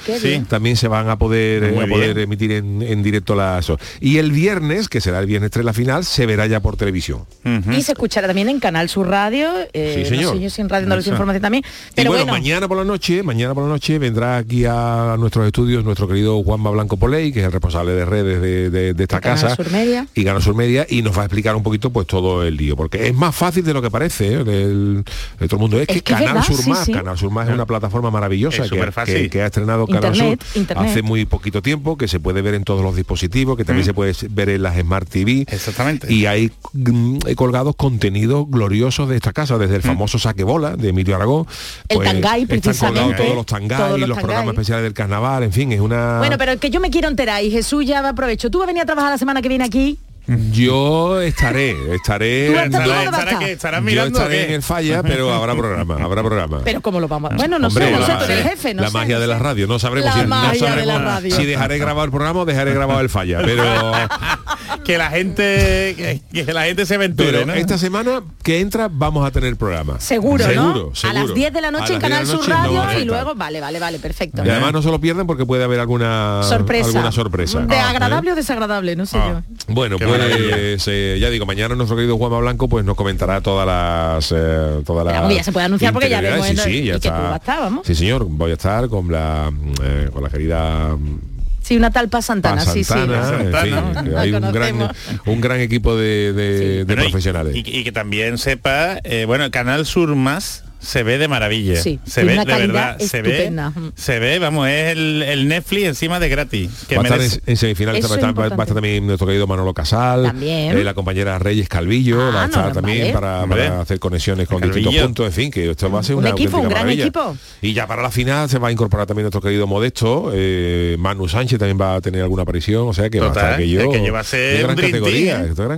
Speaker 1: también se van a poder, eh, a emitir en, en directo las... Y el viernes, que será el viernes 3 la final, se verá ya por televisión.
Speaker 6: Y se escuchará también en Canal Sur Radio, eh,
Speaker 1: Sí,
Speaker 6: no
Speaker 1: señor.
Speaker 6: sé yo si en Radio Andalucía
Speaker 5: Eso.
Speaker 6: Información también.
Speaker 1: y
Speaker 6: Pero
Speaker 1: bueno,
Speaker 6: bueno,
Speaker 1: mañana por la noche, mañana por la noche vendrá aquí a nuestros estudios nuestro querido Juanma Blanco Poley, que es el responsable de redes de, de- de esta
Speaker 6: De
Speaker 1: casa.
Speaker 6: Sur Media.
Speaker 1: Y Canal Sur Media, y nos va a explicar un poquito pues todo el lío, porque es más fácil de lo que parece, ¿eh? del- de todo el mundo. Es,
Speaker 6: Es
Speaker 1: que, Canal
Speaker 6: verdad,
Speaker 1: Sur
Speaker 6: sí,
Speaker 1: Más,
Speaker 6: sí.
Speaker 1: Canal Sur Más es una plataforma maravillosa
Speaker 5: Es
Speaker 1: que,
Speaker 5: superfácil.
Speaker 1: que- que ha estrenado Canal
Speaker 6: Internet,
Speaker 1: Sur
Speaker 6: internet.
Speaker 1: hace muy poquito tiempo, que se puede ver en todos los dispositivos, que también se puede ver en las Smart TV.
Speaker 5: Exactamente.
Speaker 1: Y hay mm, colgados contenidos gloriosos de esta casa, desde el famoso saque bola de Emilio Aragón.
Speaker 6: El Tangay,
Speaker 1: Están colgados
Speaker 6: precisamente.
Speaker 1: todos los tangay,
Speaker 6: Todos los
Speaker 1: los, programas especiales del carnaval, en fin, es una...
Speaker 6: bueno, pero que yo me quiero enterar y Jesús ya va aprovecho. ¿Tú vas a venir a trabajar la semana que viene aquí?
Speaker 1: Yo estaré, estaré...
Speaker 6: Tú vas a estar-
Speaker 5: Estará-
Speaker 6: ¿Tú dónde vas a
Speaker 5: estará
Speaker 6: estar?
Speaker 5: que estarás
Speaker 1: Yo
Speaker 5: mirando o
Speaker 1: estaré
Speaker 5: qué?
Speaker 1: en el falla, pero habrá programa, habrá programa.
Speaker 6: Pero cómo lo vamos a... Bueno, no
Speaker 1: Hombre,
Speaker 6: sé, no
Speaker 1: la
Speaker 6: sé, tú eres
Speaker 1: magia-
Speaker 6: el jefe, no
Speaker 1: la
Speaker 6: sé,
Speaker 1: magia
Speaker 6: no
Speaker 1: de la radio, no sabremos,
Speaker 6: La
Speaker 1: si, no
Speaker 6: magia de
Speaker 1: sabremos
Speaker 6: la radio.
Speaker 1: si dejaré grabar el programa o dejaré grabado el falla, pero...
Speaker 5: que la gente que, que la gente se aventure,
Speaker 1: esta semana que entra vamos a tener programa.
Speaker 6: Seguro, ¿no?
Speaker 1: seguro,
Speaker 6: A
Speaker 1: seguro.
Speaker 6: las 10 de la noche en
Speaker 1: las 10 de
Speaker 6: Canal Sur
Speaker 1: no
Speaker 6: Radio y luego... Vale, vale, vale, perfecto.
Speaker 1: Y además no se lo pierden porque puede haber alguna
Speaker 6: sorpresa.
Speaker 1: alguna sorpresa.
Speaker 6: De
Speaker 1: Ah,
Speaker 6: agradable o desagradable, no sé
Speaker 5: Ah.
Speaker 6: yo.
Speaker 1: Bueno,
Speaker 5: Qué
Speaker 1: pues eh, ya digo, mañana nuestro querido Juanma Blanco pues nos comentará todas las eh, todas las
Speaker 6: ya se puede anunciar porque ya vemos,
Speaker 1: sí, sí, ya
Speaker 6: Y que tú
Speaker 1: está.
Speaker 6: vas a estar, vamos.
Speaker 1: Sí, señor, voy a estar con la eh, con la querida
Speaker 6: Sí, una tal Paz Santana,
Speaker 1: Paz
Speaker 6: sí, sí.
Speaker 1: Santana, en
Speaker 5: Santana.
Speaker 1: fin, hay un gran un gran equipo de, de- de
Speaker 5: Bueno, y-
Speaker 1: profesionales.
Speaker 5: Y, y que también sepa, eh, bueno, Canal Sur Más se ve de maravilla.
Speaker 6: Sí,
Speaker 5: se ve de verdad, se ve, se ve, vamos, es el, el Netflix encima de gratis. Que
Speaker 1: va a estar en,
Speaker 5: merece-
Speaker 1: en semifinales, va a,
Speaker 6: es
Speaker 1: estar, va a
Speaker 6: importante.
Speaker 1: estar también nuestro querido Manolo Casal,
Speaker 6: También.
Speaker 1: eh, la compañera Reyes Calvillo,
Speaker 6: Ah,
Speaker 1: va a estar
Speaker 6: no,
Speaker 1: también
Speaker 6: vale.
Speaker 1: para, hacer conexiones con
Speaker 5: Calvillo.
Speaker 1: distintos puntos, en fin, que esto va a ser
Speaker 6: Un
Speaker 1: una
Speaker 6: equipo, un gran
Speaker 1: maravilla.
Speaker 6: equipo.
Speaker 1: Y ya para la final se va a incorporar también nuestro querido Modesto, eh, Manu Sánchez también va a tener alguna aparición, o sea que va a
Speaker 5: Total,
Speaker 1: estar aquello
Speaker 5: es que lleva a ser
Speaker 1: de gran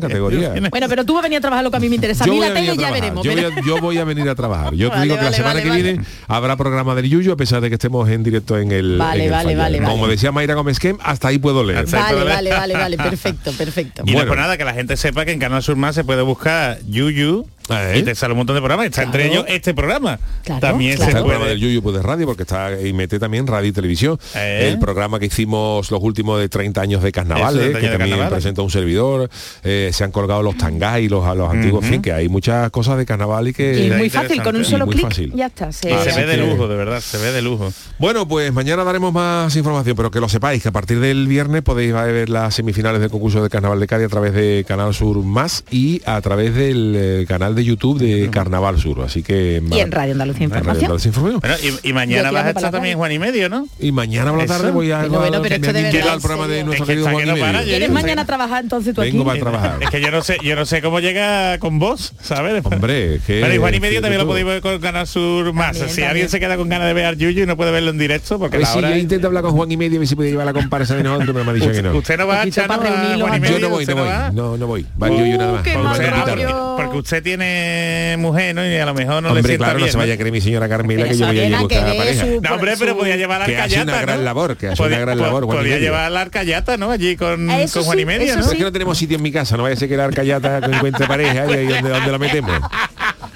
Speaker 1: categoría.
Speaker 6: Bueno, pero tú vas a venir a trabajar lo que a mí me interesa. A
Speaker 1: Yo
Speaker 6: mí
Speaker 1: voy
Speaker 6: la
Speaker 1: a venir
Speaker 6: tele
Speaker 1: a
Speaker 6: ya
Speaker 1: trabajar.
Speaker 6: veremos.
Speaker 1: Yo voy,
Speaker 6: pero-
Speaker 1: a, yo voy a venir a trabajar. Yo te
Speaker 6: Vale,
Speaker 1: digo que la semana
Speaker 6: vale,
Speaker 1: que
Speaker 6: vale.
Speaker 1: viene habrá programa del Yuyo, a pesar de que estemos en directo en el,
Speaker 6: Vale,
Speaker 1: en el
Speaker 6: vale, vale,
Speaker 1: Como decía Mayra Gómez Kem, hasta ahí puedo leer.
Speaker 6: Vale, vale, vale, vale, perfecto, perfecto.
Speaker 5: Y no
Speaker 1: Bueno.
Speaker 5: por nada que la gente sepa que en Canal Sur Más se puede buscar Yuyu
Speaker 1: ¿eh?
Speaker 5: y te sale un montón de programas. Está entre ellos este programa.
Speaker 6: Claro,
Speaker 5: También
Speaker 6: claro.
Speaker 1: Está
Speaker 5: se
Speaker 1: el programa del Yuyu pues de radio porque está y mete también radio y televisión.
Speaker 5: ¿Eh?
Speaker 1: El programa que hicimos los últimos de 30 años de carnavales,
Speaker 5: 30
Speaker 1: que
Speaker 5: de
Speaker 1: también
Speaker 5: carnavales.
Speaker 1: presenta un servidor. Eh, se han colgado los tangay, los a los antiguos, en fin, que hay muchas cosas de carnaval y que.
Speaker 6: Y muy fácil, con un solo
Speaker 1: muy
Speaker 6: clic
Speaker 1: fácil.
Speaker 6: ya está. Se,
Speaker 5: Y se
Speaker 1: Así
Speaker 5: ve de
Speaker 1: que-
Speaker 5: lujo, de verdad, se ve de lujo.
Speaker 1: Bueno, pues mañana daremos más información, pero que lo sepáis, que a partir del viernes podéis ver las semifinales del concurso de Carnaval de Cádiz a través de Canal Sur Más y a través del eh, canal de YouTube de Carnaval Sur. Así que...
Speaker 6: Y en Radio Andalucía
Speaker 1: en Radio
Speaker 6: Información.
Speaker 1: Andalucía Información.
Speaker 5: Bueno, y, y mañana vas a estar
Speaker 6: la
Speaker 5: también Juan y medio, ¿no?
Speaker 1: Y mañana por la tarde voy a...
Speaker 6: Pero bueno, pero esto de verdad,
Speaker 1: al programa de nuestro
Speaker 5: Es que
Speaker 1: querido Juan
Speaker 5: que
Speaker 1: y
Speaker 5: no
Speaker 1: medio.
Speaker 6: ¿Quieres mañana trabajar entonces tú
Speaker 1: Vengo
Speaker 6: aquí?
Speaker 1: para trabajar.
Speaker 5: Es que yo no sé, yo no sé cómo llega con vos, ¿sabes?
Speaker 1: Hombre, que...
Speaker 5: Bueno, y Juan y medio también lo podéis ver con Canal Sur más.
Speaker 6: También,
Speaker 5: si
Speaker 6: también.
Speaker 5: alguien se queda con ganas de ver a Yuyu y no puede verlo en directo, porque la hora
Speaker 1: intento hablar con Juan y medio ver si puede llevar la comparsa de nosotros, pero me ha dicho que no.
Speaker 5: Usted no va a echar y
Speaker 1: Yo no voy, no voy, no, no voy. Va Yuyu nada más.
Speaker 5: porque usted tiene tiene mujer, ¿no? Y a lo mejor no le
Speaker 1: Hombre,
Speaker 5: sienta
Speaker 1: claro, no
Speaker 5: bien,
Speaker 1: se vaya a creer mi señora Carmela que yo voy a la
Speaker 6: ver
Speaker 1: pareja.
Speaker 6: su-
Speaker 5: No, hombre, pero
Speaker 6: su-
Speaker 5: podía llevar la arcayata,
Speaker 1: una gran
Speaker 5: ¿no?
Speaker 1: labor, que hace una gran labor, y
Speaker 5: Podía llevar la arcayata, ¿no? Allí con,
Speaker 6: Eso
Speaker 5: con Juan y
Speaker 6: sí,
Speaker 5: medio,
Speaker 6: eso
Speaker 5: ¿no?
Speaker 1: Pero es que no tenemos sitio en mi casa, no vaya a ser que la arcayata encuentre pareja y ahí donde, donde la metemos.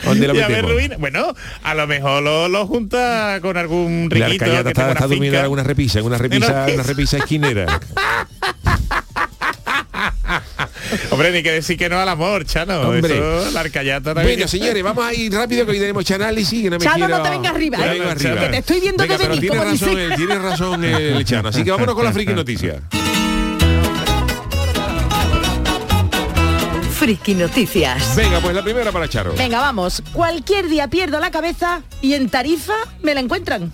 Speaker 1: ¿Dónde la
Speaker 5: Y a ver? Ruina. Bueno, a lo mejor lo, lo junta con algún
Speaker 1: La
Speaker 5: riquito
Speaker 1: arcayata
Speaker 5: que
Speaker 1: está, está durmiendo en alguna repisa, en una repisa,
Speaker 5: una
Speaker 1: repisa esquinera.
Speaker 5: Hombre, ni que decir que no al amor, Chano.
Speaker 1: Hombre.
Speaker 5: Eso, la arcayata también.
Speaker 1: Bueno, señores, vamos a ir rápido que hoy tenemos análisis que no me
Speaker 6: Chano,
Speaker 1: quiero...
Speaker 6: no te vengas arriba,
Speaker 1: No
Speaker 6: ¿eh?
Speaker 1: vengo arriba.
Speaker 6: Que te estoy viendo
Speaker 1: Venga,
Speaker 6: que venís,
Speaker 1: tiene razón,
Speaker 6: dice.
Speaker 1: el, tiene razón el Chano. Así que vámonos con la friki noticia.
Speaker 3: Friki Noticias.
Speaker 1: Venga, pues la primera para Charo.
Speaker 6: Venga, vamos. Cualquier día pierdo la cabeza y en Tarifa me la encuentran.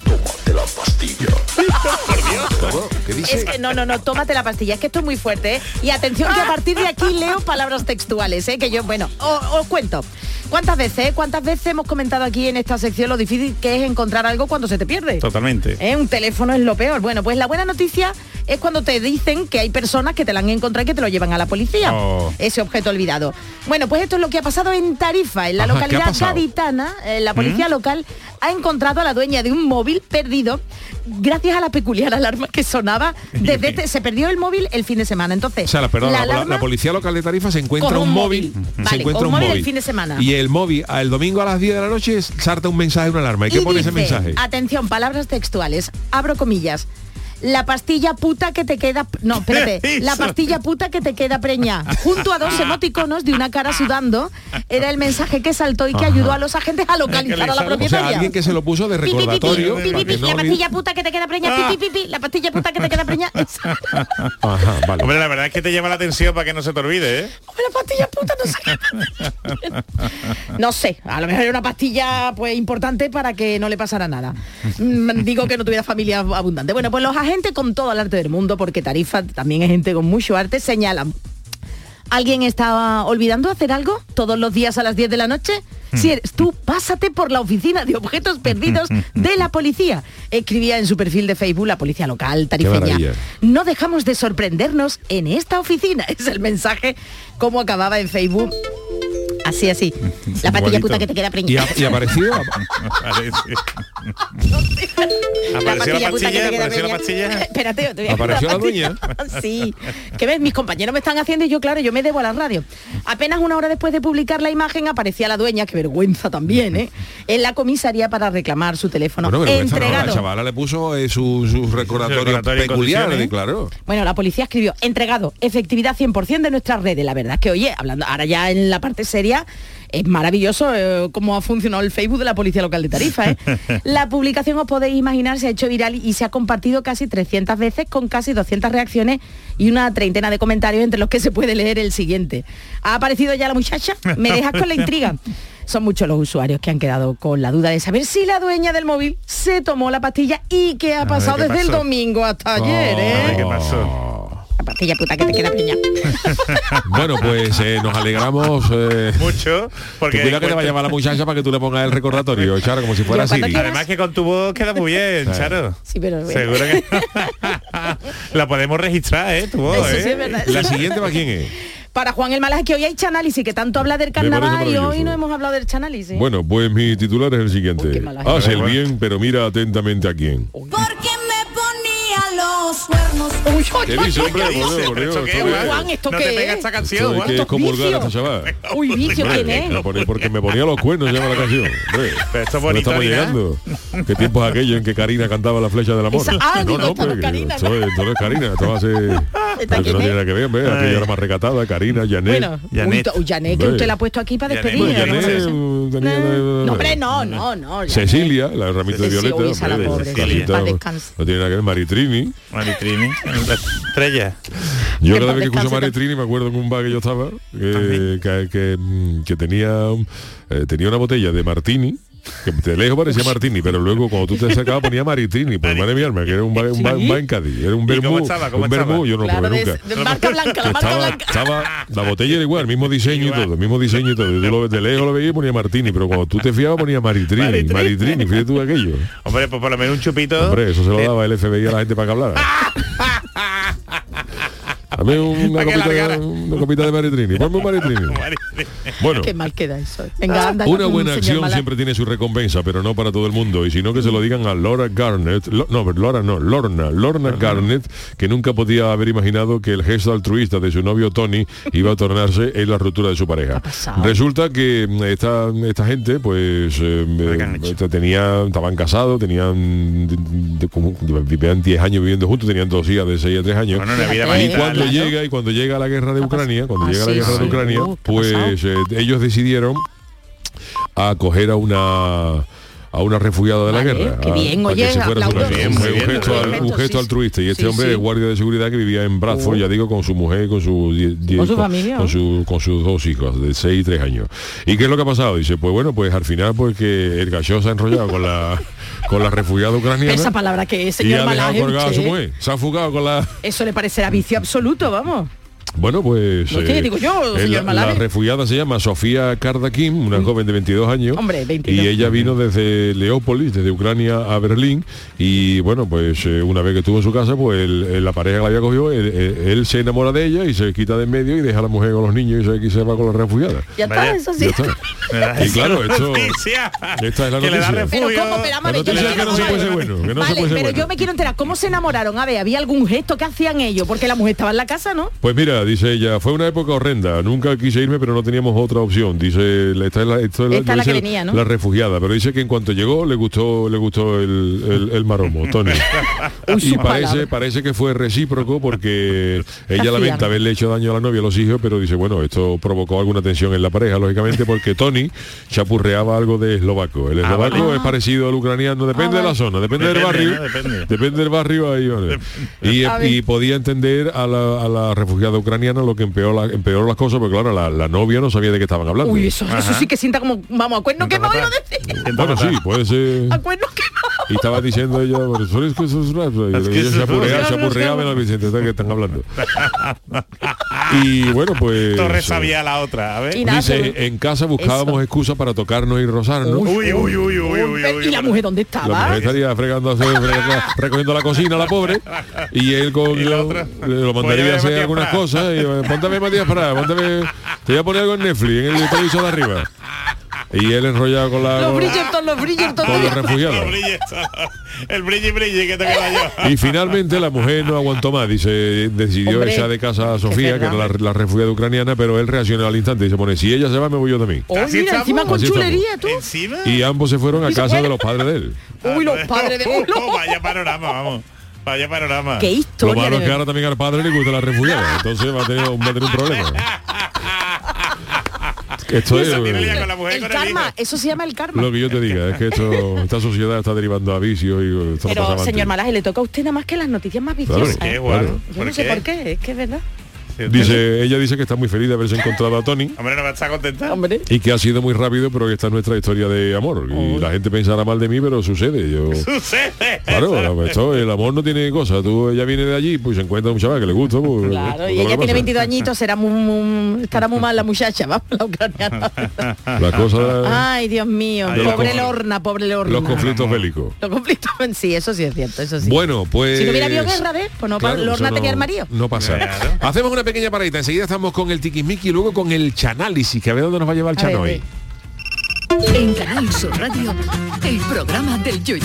Speaker 1: ¿Cómo? ¿Qué dice?
Speaker 6: Es que no, no, no, tómate la pastilla, es que esto es muy fuerte, ¿eh? Y atención que a partir de aquí leo palabras textuales, ¿eh? Que yo, bueno, os cuento. ¿Cuántas veces, eh? cuántas veces hemos comentado aquí en esta sección lo difícil que es encontrar algo cuando se te pierde?
Speaker 5: Totalmente.
Speaker 6: ¿Eh? Un teléfono es lo peor. Bueno, pues la buena noticia es cuando te dicen que hay personas que te la han encontrado y que te lo llevan a la policía.
Speaker 5: Oh.
Speaker 6: Ese objeto olvidado. Bueno, pues esto es lo que ha pasado en Tarifa, en la
Speaker 1: Ajá, ¿qué ha
Speaker 6: localidad gaditana. eh, la policía
Speaker 5: ¿Mm?
Speaker 6: local ha encontrado a la dueña de un móvil perdido gracias a la peculiar alarma que sonaba desde este- se perdió el móvil el fin de semana. Entonces,
Speaker 1: O sea, la, perdón, la, la-
Speaker 6: alarma-
Speaker 1: la policía local de Tarifa se encuentra un,
Speaker 6: un
Speaker 1: móvil,
Speaker 6: móvil.
Speaker 1: se encuentra un
Speaker 6: móvil
Speaker 1: móvil
Speaker 6: el fin de semana.
Speaker 1: Y el móvil, el domingo a las 10 de la noche salta un mensaje, una alarma. ¿Y qué
Speaker 6: y
Speaker 1: pone ese
Speaker 6: dice,
Speaker 1: mensaje?
Speaker 6: Atención, palabras textuales. Abro comillas. La pastilla puta que te queda... No, espérate. la pastilla puta que te queda preña. Junto a dos emoticonos de una cara sudando, era el mensaje que saltó y que ayudó a los agentes a localizar a la
Speaker 5: O sea,
Speaker 6: propietaria.
Speaker 1: alguien que se lo puso de recordatorio.
Speaker 6: pi, pi,
Speaker 1: no
Speaker 6: la pastilla puta que te queda preña, la pastilla puta que te queda preña. Esa.
Speaker 1: Ajá, vale.
Speaker 5: Hombre, la verdad es que te llama la atención para que no se te olvide, ¿eh?
Speaker 6: Hombre, la pastilla puta no sé. no sé, a lo mejor era una pastilla pues importante para que no le pasara nada. Mm, Digo que no tuviera familia abundante. Bueno, pues los agentes con todo el arte del mundo, porque Tarifa también es gente con mucho arte, señalan. ¿Alguien estaba olvidando hacer algo todos los días a las 10 de la noche? Si eres tú, pásate por la oficina de objetos perdidos de la policía. Escribía en su perfil de Facebook la policía local tarifeña. No dejamos de sorprendernos en esta oficina. Es el mensaje como acababa en Facebook. Así, así. La
Speaker 5: Igualito.
Speaker 6: puta que te queda
Speaker 1: ¿Y,
Speaker 6: preñada.
Speaker 1: ha- y apareció?
Speaker 5: ¿Apareció la
Speaker 6: puta que te
Speaker 5: pastilla?
Speaker 6: queda
Speaker 5: ¿Apareció la pastilla?
Speaker 6: Espérate, te voy a
Speaker 1: ¿Apareció la
Speaker 6: pastilla. Sí. Que ves, mis compañeros me están haciendo y yo, claro, yo me debo a la radio. Apenas una hora después de publicar la imagen aparecía la dueña, qué vergüenza también, ¿eh? En la comisaría para reclamar su teléfono.
Speaker 1: Bueno, vergüenza no, la
Speaker 6: entregado.
Speaker 1: chavala le puso eh, su, su recordatorio,
Speaker 5: recordatorio en
Speaker 1: peculiar,
Speaker 5: condiciones.
Speaker 1: claro.
Speaker 6: Bueno, la policía escribió, entregado, efectividad 100% de nuestras redes. La verdad es que, oye, hablando ahora ya en la parte seria, es maravilloso eh, cómo ha funcionado el Facebook de la Policía Local de Tarifa. ¿eh? La publicación, os podéis imaginar, se ha hecho viral y se ha compartido casi 300 veces con casi 200 reacciones y una treintena de comentarios entre los que se puede leer el siguiente. ¿Ha aparecido ya la muchacha? ¿Me dejas con la intriga? Son muchos los usuarios que han quedado con la duda de saber si la dueña del móvil se tomó la pastilla y qué ha
Speaker 5: ver,
Speaker 6: pasado
Speaker 5: ¿qué
Speaker 6: desde el domingo hasta ayer,
Speaker 5: A ver
Speaker 6: ¿eh?
Speaker 5: qué pasó.
Speaker 6: La pastilla puta que te queda preñada.
Speaker 1: Bueno, pues eh, nos alegramos. eh,
Speaker 5: Mucho, porque
Speaker 1: cuidado que te va a llamar la muchacha para que tú le pongas el recordatorio, Charo, como si fuera
Speaker 6: Yo cuando
Speaker 1: Siri.
Speaker 6: quiera-
Speaker 5: Además que con tu voz queda muy bien, Charo.
Speaker 6: Sí, pero bueno.
Speaker 5: Seguro que la podemos registrar, ¿eh? Tu voz,
Speaker 6: Eso
Speaker 5: ¿eh?
Speaker 6: sí es verdad.
Speaker 1: La siguiente para quién es.
Speaker 6: Para Juan el Malaje, que hoy hay chanálisis, que tanto habla del carnaval y hoy no hemos hablado del chanálisis.
Speaker 1: Bueno, pues mi titular es el siguiente.
Speaker 6: Uy, qué
Speaker 1: Haz
Speaker 6: gente.
Speaker 1: el bien, pero mira atentamente a quién.
Speaker 8: Porque me ponía los cuernos.
Speaker 6: Uy,
Speaker 1: ¿Qué
Speaker 5: qué, no te
Speaker 6: es?
Speaker 5: esta canción, Juan.
Speaker 1: esta chaval.
Speaker 6: Uy, vicio, ¿quién es?
Speaker 1: no, por- Porque me ponía los cuernos, llama la canción.
Speaker 5: Pero esto es
Speaker 1: no
Speaker 5: bonito,
Speaker 1: estamos llegando. ¿Qué tiempo es aquello en que Karina cantaba la flecha del amor?
Speaker 6: Esa- ah, no es
Speaker 1: porque
Speaker 6: Karina,
Speaker 1: esto,
Speaker 6: ¿no?
Speaker 1: es- esto no es Karina, esto va a ser...
Speaker 6: ¿Esta
Speaker 1: Pero que no tiene nada que ver, era más recatada, Karina, Janet.
Speaker 6: Bueno,
Speaker 5: Janet.
Speaker 6: uy, to- Janet, que usted la ha puesto aquí para despedir. No, hombre, no, no, no. Janet.
Speaker 1: Cecilia, la ramita de violeta.
Speaker 6: la pobre,
Speaker 1: no tiene nada que ver, Maritrini.
Speaker 5: Maritrini, la estrella.
Speaker 1: Yo cada vez que escucho Maritrini me acuerdo en un bar que yo estaba, que, que, que, que tenía, eh, tenía una botella de Martini, que de lejos parecía Martini, pero luego cuando tú te acercabas ponía Maritrini, pues madre mía, que era un un un Cádiz, era un
Speaker 5: ¿Y
Speaker 1: vermú, un vermú, yo no lo
Speaker 6: Claro,
Speaker 1: probé nunca.
Speaker 6: de marca blanca, la marca
Speaker 1: Estaba,
Speaker 6: blanca.
Speaker 1: estaba, la botella era igual, el mismo diseño y todo, el mismo diseño y todo. Y tú lo, de lejos lo veías y ponía Martini, pero cuando tú te fiabas ponía Maritrini,
Speaker 5: Maritrini.
Speaker 1: Maritrini, fíjate tú aquello.
Speaker 5: Hombre, pues por lo menos un chupito.
Speaker 1: Hombre, eso se lo daba el FBI a la gente para que hablara.
Speaker 9: Dame una, copita, una copita de maritrini. Ponme un maritrini. Bueno.
Speaker 6: Qué mal queda eso. Venga, anda.
Speaker 9: Una buena acción siempre tiene su recompensa, pero no para todo el mundo. Y si no, que se lo digan a Laura Garnett. Lo- no, Laura no, Lorna. Lorna Garnett, que nunca podía haber imaginado que el gesto altruista de su novio Tony iba a tornarse en la ruptura de su pareja. Resulta que mm, esta, esta gente, pues, eh, eh, tenía, estaban casados, tenían, de- de- como- vivían 10 años viviendo juntos, tenían dos hijas de 6 a 3 años.
Speaker 5: Bueno,
Speaker 9: y
Speaker 5: marital,
Speaker 9: cuando llega y cuando llega la guerra de Ucrania, cuando
Speaker 6: Ah,
Speaker 9: llega la
Speaker 6: sí,
Speaker 9: guerra de. Ucrania,
Speaker 6: Uh,
Speaker 9: pues eh, ellos decidieron a acoger a una a una refugiada de la guerra.
Speaker 6: qué
Speaker 9: a-
Speaker 6: bien,
Speaker 9: para que
Speaker 6: oye,
Speaker 9: se fuera a su.
Speaker 5: Bien,
Speaker 9: un gesto,
Speaker 5: muy
Speaker 9: al-
Speaker 5: bien.
Speaker 9: un gesto
Speaker 6: Sí,
Speaker 9: altruista y este
Speaker 6: sí,
Speaker 9: hombre
Speaker 6: sí.
Speaker 9: es guardia de seguridad que vivía en Bradford,
Speaker 6: Uh.
Speaker 9: ya digo, con su mujer, con su die- die-
Speaker 6: Con su familia,
Speaker 9: con, su- con sus dos hijos de 6 y 3 años. ¿Y qué es lo que ha pasado? Dice, pues bueno, pues al final pues que el gallo se ha enrollado con la con la refugiada ucraniana
Speaker 6: Esa palabra que es,
Speaker 9: y
Speaker 6: señor
Speaker 9: ha dejado
Speaker 6: Malaje,
Speaker 9: colgada a su
Speaker 6: usted.
Speaker 9: mujer. Se ha fugado con la
Speaker 6: Eso le parecerá vicio absoluto, vamos.
Speaker 9: Bueno, pues...
Speaker 6: No sé, digo yo,
Speaker 9: eh,
Speaker 6: señor
Speaker 9: la, refugiada se llama Sofía Kardakim, una joven de 22 años.
Speaker 6: Hombre, 22.
Speaker 9: Y ella vino desde Leópolis, desde Ucrania a Berlín. Y bueno, pues eh, una vez que estuvo en su casa, pues el- el- la pareja que la había cogido, él, él- él se enamora de ella y se quita de en medio y deja a la mujer con los niños y se, y se va con la refugiada.
Speaker 6: Ya está,
Speaker 5: Vaya,
Speaker 6: eso sí.
Speaker 9: Ya está.
Speaker 5: ¿Verdad?
Speaker 9: Y claro, esto- esta es la
Speaker 5: Que
Speaker 9: noticia.
Speaker 6: Pero
Speaker 5: refugio.
Speaker 6: cómo, pero vamos a ver,
Speaker 9: La
Speaker 6: yo me
Speaker 9: noticia
Speaker 6: quiero
Speaker 9: que no se puede ser
Speaker 6: enterar.
Speaker 9: bueno, que no se
Speaker 6: vale,
Speaker 9: puede ser
Speaker 6: pero
Speaker 9: bueno.
Speaker 6: yo me quiero enterar, ¿cómo se enamoraron? A ver, ¿había algún gesto que hacían ellos? Porque la mujer estaba en la casa, ¿no?
Speaker 9: Pues mira, dice ella, fue una época horrenda, nunca quise irme, pero no teníamos otra opción. Dice, esta es la, esto es
Speaker 6: Esta es la que
Speaker 9: dice
Speaker 6: venía, ¿no?
Speaker 9: la refugiada, pero dice que en cuanto llegó le gustó, le gustó el, el- el maromo, Tony. Y parece, parece que fue recíproco porque ella lamenta haberle hecho daño a la novia, a los hijos, pero dice, bueno, esto provocó alguna tensión en la pareja, lógicamente, porque Tony chapurreaba algo de eslovaco. El
Speaker 5: Ah,
Speaker 9: eslovaco
Speaker 5: vale.
Speaker 9: es parecido al ucraniano, depende
Speaker 6: Ah,
Speaker 9: de la zona, depende, del barrio.
Speaker 5: ¿no? Depende.
Speaker 9: Depende del barrio ahí, vale. y podía entender a la, a la refugiada ucraniana lo que empeoró, la- empeoró las cosas, porque claro, la, la novia no sabía de qué estaban hablando.
Speaker 6: Uy, eso, eso sí que sienta como, vamos, a cuerno que me voy a decir.
Speaker 9: bueno, sí, puede ser.
Speaker 6: A cuerno quemado.
Speaker 9: Y estaba diciendo ella, bueno, "Son es que eso es rap", y
Speaker 5: Es que
Speaker 9: ella
Speaker 5: eso
Speaker 9: se
Speaker 5: es
Speaker 9: apurreaba,
Speaker 5: rap.
Speaker 9: se apurreaba en la Vicente, ¿de qué están hablando? Y bueno, pues...
Speaker 5: Torres sabía la otra, a ver.
Speaker 9: Dice, en casa buscábamos
Speaker 6: Eso.
Speaker 9: excusas para tocarnos y rozarnos.
Speaker 5: Uy, uy, uy, uy, uy, uy.
Speaker 6: ¿Y la mujer dónde
Speaker 9: La
Speaker 6: estaba?
Speaker 9: mujer estaría fregando, recogiendo la cocina, la pobre, y él con
Speaker 5: Y la
Speaker 9: lo,
Speaker 5: otra,
Speaker 9: lo mandaría
Speaker 5: pues
Speaker 9: a hacer algunas cosas. Y, póntame Matías Prats, póntame, te voy a poner algo en Netflix, en el televisor de arriba. Y él enrollado con la
Speaker 6: Los
Speaker 9: con,
Speaker 6: Bridgerton, los Bridgerton.
Speaker 9: con los refugiados.
Speaker 5: el brilli brilli que te queda yo.
Speaker 9: Y finalmente la mujer no aguantó más, dice, decidió
Speaker 6: Hombre,
Speaker 9: echar de casa a Sofía, que era la, la refugiada ucraniana, pero él reaccionó al instante y se pone, si ella se va, me voy yo también.
Speaker 6: Oh,
Speaker 5: Así
Speaker 6: mira, encima con chulería, tú.
Speaker 5: Encima.
Speaker 9: Y ambos se fueron a
Speaker 6: ¿Y se
Speaker 9: casa de los padres de él.
Speaker 6: Uy, los padres de uno.
Speaker 5: Oh, vaya panorama, vamos. Vaya panorama.
Speaker 6: Qué
Speaker 9: Lo
Speaker 6: historia.
Speaker 9: malo es que ahora también al padre le gusta la refugiada, entonces va a tener, va a tener un problema. Esto es
Speaker 5: Eso tiene lía con la mujer y
Speaker 6: El karma, eso se llama el karma.
Speaker 9: lo que yo te diga, es que esto, esta sociedad está derivando a vicios y
Speaker 6: Pero, señor. Malaje, le toca a usted nada más que las noticias más
Speaker 9: Claro,
Speaker 6: viciosas.
Speaker 5: ¿Qué,
Speaker 6: ¿eh? Yo no sé por qué, es que es verdad.
Speaker 9: Dice, ella dice que está muy feliz de haberse encontrado a Tony
Speaker 5: Hombre, no va a estar contenta.
Speaker 6: Hombre.
Speaker 9: y que ha sido muy rápido, pero que esta es nuestra historia de amor. Y la gente pensará mal de mí, pero sucede. Yo,
Speaker 5: Sucede.
Speaker 9: claro, esto, el amor no tiene cosa. Tú, ella viene de allí, pues se encuentra un chaval que le gusta. Pues,
Speaker 6: Claro,
Speaker 9: pues,
Speaker 6: y
Speaker 9: lo
Speaker 6: ella tiene
Speaker 9: pasa.
Speaker 6: 22 añitos, será muy, muy- estará muy mal la muchacha, vamos, la ucraniana.
Speaker 9: La cosa,
Speaker 6: Ay, Dios mío,
Speaker 5: Ay,
Speaker 6: pobre Lorna, pobre Lorna.
Speaker 9: los conflictos bélicos.
Speaker 6: Los conflictos, sí, eso sí es cierto, eso sí.
Speaker 9: Bueno, pues...
Speaker 6: Si no hubiera habido guerra, ¿ves? Pues no,
Speaker 9: Claro,
Speaker 6: Lorna tenía
Speaker 9: no-
Speaker 6: el marido.
Speaker 9: No pasa.
Speaker 5: Claro.
Speaker 9: Hacemos una pequeña paradita. Enseguida estamos con el tiquismiqui y luego con el chanálisis, que a ver dónde nos va a llevar el
Speaker 6: A
Speaker 9: chano hoy.
Speaker 3: En Canal Sur Radio, el programa del Yoyo.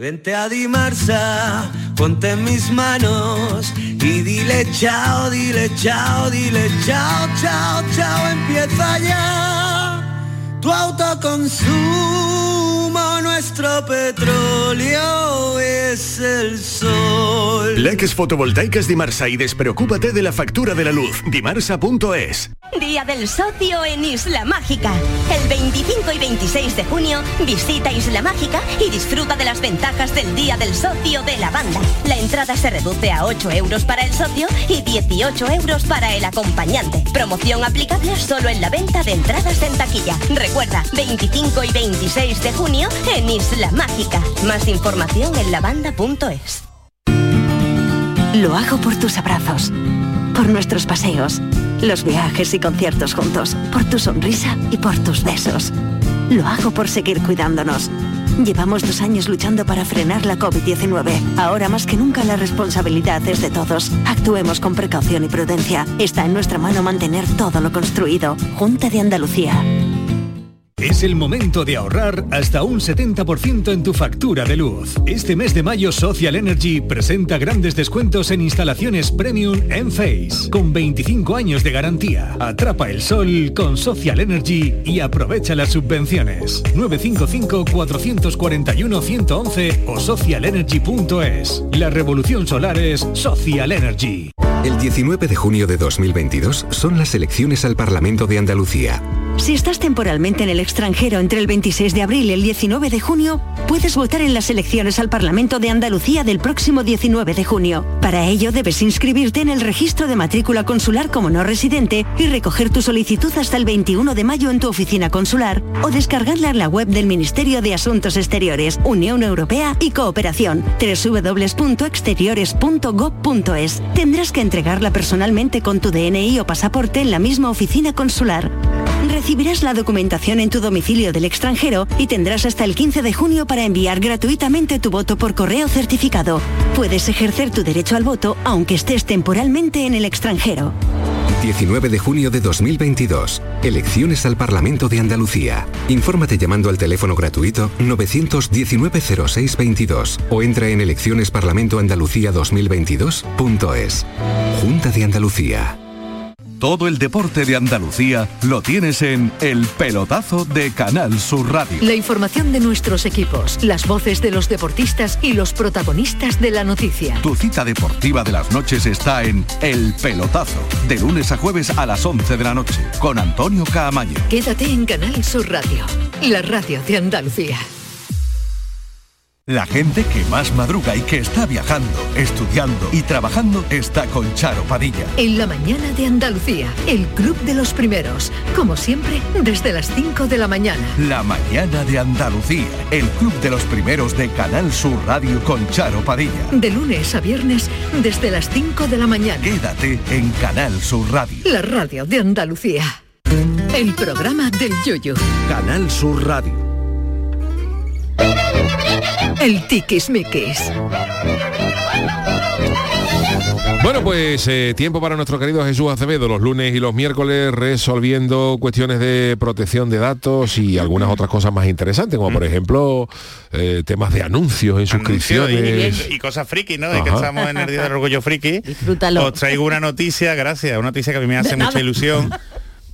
Speaker 10: Vente a Dimarsa, ponte en mis manos y dile chao, dile chao, dile chao, chao, chao, empieza ya tu autoconsumo, nuestro petróleo es el sol.
Speaker 11: Leques fotovoltaicas Dimarsa y despreocúpate de la factura de la luz. Dimarsa.es.
Speaker 12: Día del Socio en Isla Mágica. El 25 y 26 de junio visita Isla Mágica y disfruta de las ventajas del Día del Socio de la banda. La entrada se reduce a 8 euros para el socio y 18 euros para el acompañante. Promoción aplicable solo en la venta de entradas en taquilla. Recuerda, 25 y 26 de junio en Isla Mágica. Más información en lavanda.es.
Speaker 13: Lo hago por tus abrazos, por nuestros paseos, los viajes y conciertos juntos, por tu sonrisa y por tus besos. Lo hago por seguir cuidándonos. Llevamos dos años luchando para frenar la COVID-19. Ahora más que nunca la responsabilidad es de todos. Actuemos con precaución y prudencia. Está en nuestra mano mantener todo lo construido. Junta de Andalucía.
Speaker 14: Es el momento de ahorrar hasta un 70% en tu factura de luz. Este mes de mayo Social Energy presenta grandes descuentos en instalaciones premium en Face, con 25 años de garantía. Atrapa el sol con Social Energy y aprovecha las subvenciones. 955-441-111 o socialenergy.es. La revolución solar es Social Energy.
Speaker 15: El 19 de junio de 2022 son las elecciones al Parlamento de Andalucía.
Speaker 13: Si estás temporalmente en el extranjero entre el 26 de abril y el 19 de junio, puedes votar en las elecciones al Parlamento de Andalucía del próximo 19 de junio. Para ello debes inscribirte en el registro de matrícula consular como no residente y recoger tu solicitud hasta el 21 de mayo en tu oficina consular o descargarla en la web del Ministerio de Asuntos Exteriores, Unión Europea y Cooperación, www.exteriores.gov.es. Tendrás que entregarla personalmente con tu DNI o pasaporte en la misma oficina consular. Recibirás la documentación en tu domicilio del extranjero y tendrás hasta el 15 de junio para enviar gratuitamente tu voto por correo certificado. Puedes ejercer tu derecho al voto aunque estés temporalmente en el extranjero.
Speaker 15: 19 de junio de 2022. Elecciones al Parlamento de Andalucía. Infórmate llamando al teléfono gratuito 919-0622 o entra en eleccionesparlamentoandalucía2022.es. Junta de Andalucía.
Speaker 16: Todo el deporte de Andalucía lo tienes en El Pelotazo de Canal Sur Radio.
Speaker 3: La información de nuestros equipos, las voces de los deportistas y los protagonistas de la noticia.
Speaker 16: Tu cita deportiva de las noches está en El Pelotazo, de lunes a jueves a las 11 de la noche, con Antonio Caamaño.
Speaker 3: Quédate en Canal Sur Radio, la radio de Andalucía.
Speaker 16: La gente que más madruga y que está viajando, estudiando y trabajando está con Charo Padilla.
Speaker 3: En la mañana de Andalucía, el club de los primeros, como siempre, desde las 5 de la mañana.
Speaker 16: La mañana de Andalucía, el club de los primeros de Canal Sur Radio con Charo Padilla.
Speaker 3: De lunes a viernes, desde las 5 de la mañana.
Speaker 16: Quédate en Canal Sur Radio.
Speaker 3: La radio de Andalucía. El programa del Yoyo.
Speaker 16: Canal Sur Radio.
Speaker 3: El tiquismiquis.
Speaker 1: Bueno, pues eh, tiempo para nuestro querido Jesús Acevedo, los lunes y los miércoles resolviendo cuestiones de protección de datos y algunas otras cosas más interesantes, como por ejemplo eh, temas de anuncios en suscripciones.
Speaker 5: Y, y cosas friki, ¿no? De que estamos en el Día del Orgullo Friki.
Speaker 6: Disfrútalo.
Speaker 5: Os traigo una noticia, gracias, una noticia que a mí me hace mucha ilusión,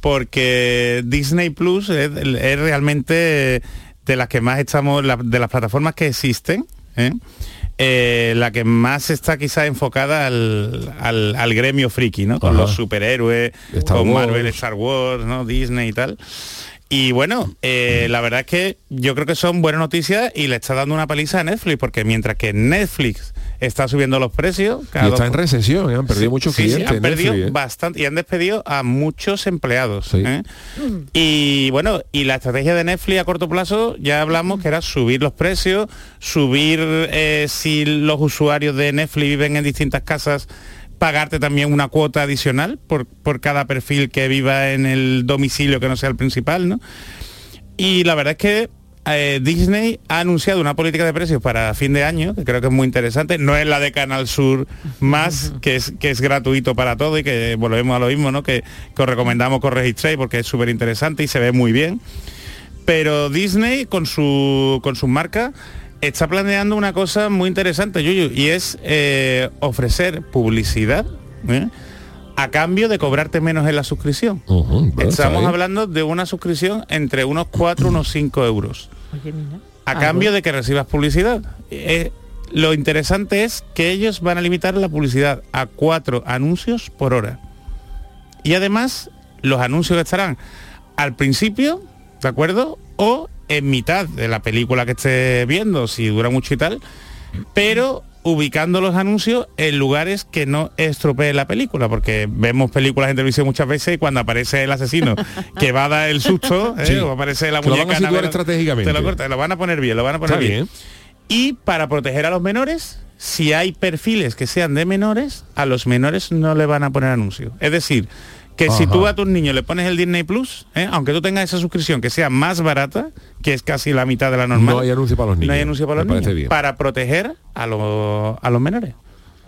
Speaker 5: porque Disney Plus es, es realmente de las que más estamos, la- de las plataformas que existen, ¿eh? Eh, la que más está quizá enfocada al, al- al gremio friki, ¿no? Con
Speaker 1: Ajá.
Speaker 5: los superhéroes,
Speaker 1: Star
Speaker 5: con
Speaker 1: Wars.
Speaker 5: Marvel, Star Wars, ¿no? Disney y tal. Y bueno, eh, la verdad es que yo creo que son buenas noticias y le está dando una paliza a Netflix, porque mientras que Netflix está subiendo los precios,
Speaker 1: Y está
Speaker 5: dos-
Speaker 1: en recesión, ¿eh? han perdido muchos
Speaker 5: Sí, sí,
Speaker 1: clientes.
Speaker 5: han perdido
Speaker 1: Netflix, ¿eh?
Speaker 5: bastante y han despedido a muchos empleados.
Speaker 1: Sí.
Speaker 5: ¿eh? Y bueno, y la estrategia de Netflix a corto plazo, ya hablamos que era subir los precios, subir si los usuarios de Netflix viven en distintas casas, pagarte también una cuota adicional por, por cada perfil que viva en el domicilio que no sea el principal, ¿no? Y la verdad es que eh, Disney ha anunciado una política de precios para fin de año, que creo que es muy interesante. No es la de Canal Sur más, que es, que es gratuito para todo y que volvemos a lo mismo, ¿no? Que, que os recomendamos que os registréis porque es súper interesante y se ve muy bien. Pero Disney con su con su marca está planeando una cosa muy interesante, Yuyu, y es eh, ofrecer publicidad ¿eh? a cambio de cobrarte menos en la suscripción. Estamos hablando de una suscripción entre unos 4 unos 5 euros.
Speaker 6: Oye, mira.
Speaker 5: A
Speaker 6: Ah,
Speaker 5: cambio de que recibas publicidad. Eh, lo interesante es que ellos van a limitar la publicidad a cuatro anuncios por hora. Y además, los anuncios estarán al principio, ¿de acuerdo? O en mitad de la película que esté viendo, si dura mucho y tal, pero ubicando los anuncios en lugares que no estropeen la película, porque vemos películas en televisión muchas veces y cuando aparece el asesino que va a dar el susto, ¿eh?
Speaker 1: Sí.
Speaker 5: o aparece la
Speaker 1: Que lo van a
Speaker 5: muñeca navega-
Speaker 1: estratégicamente.
Speaker 5: te lo, corta- lo van a poner bien, lo van a poner
Speaker 1: Está
Speaker 5: bien.
Speaker 1: bien.
Speaker 5: Y para proteger a los menores, si hay perfiles que sean de menores, a los menores no le van a poner anuncios. Es decir, que si tú a tus niños le pones el Disney Plus, ¿eh? aunque tú tengas esa suscripción que sea más barata, que es casi la mitad de la normal,
Speaker 1: No hay anuncio para los niños.
Speaker 5: no hay anuncio para los niños,
Speaker 1: bien.
Speaker 5: para proteger a, los a los menores.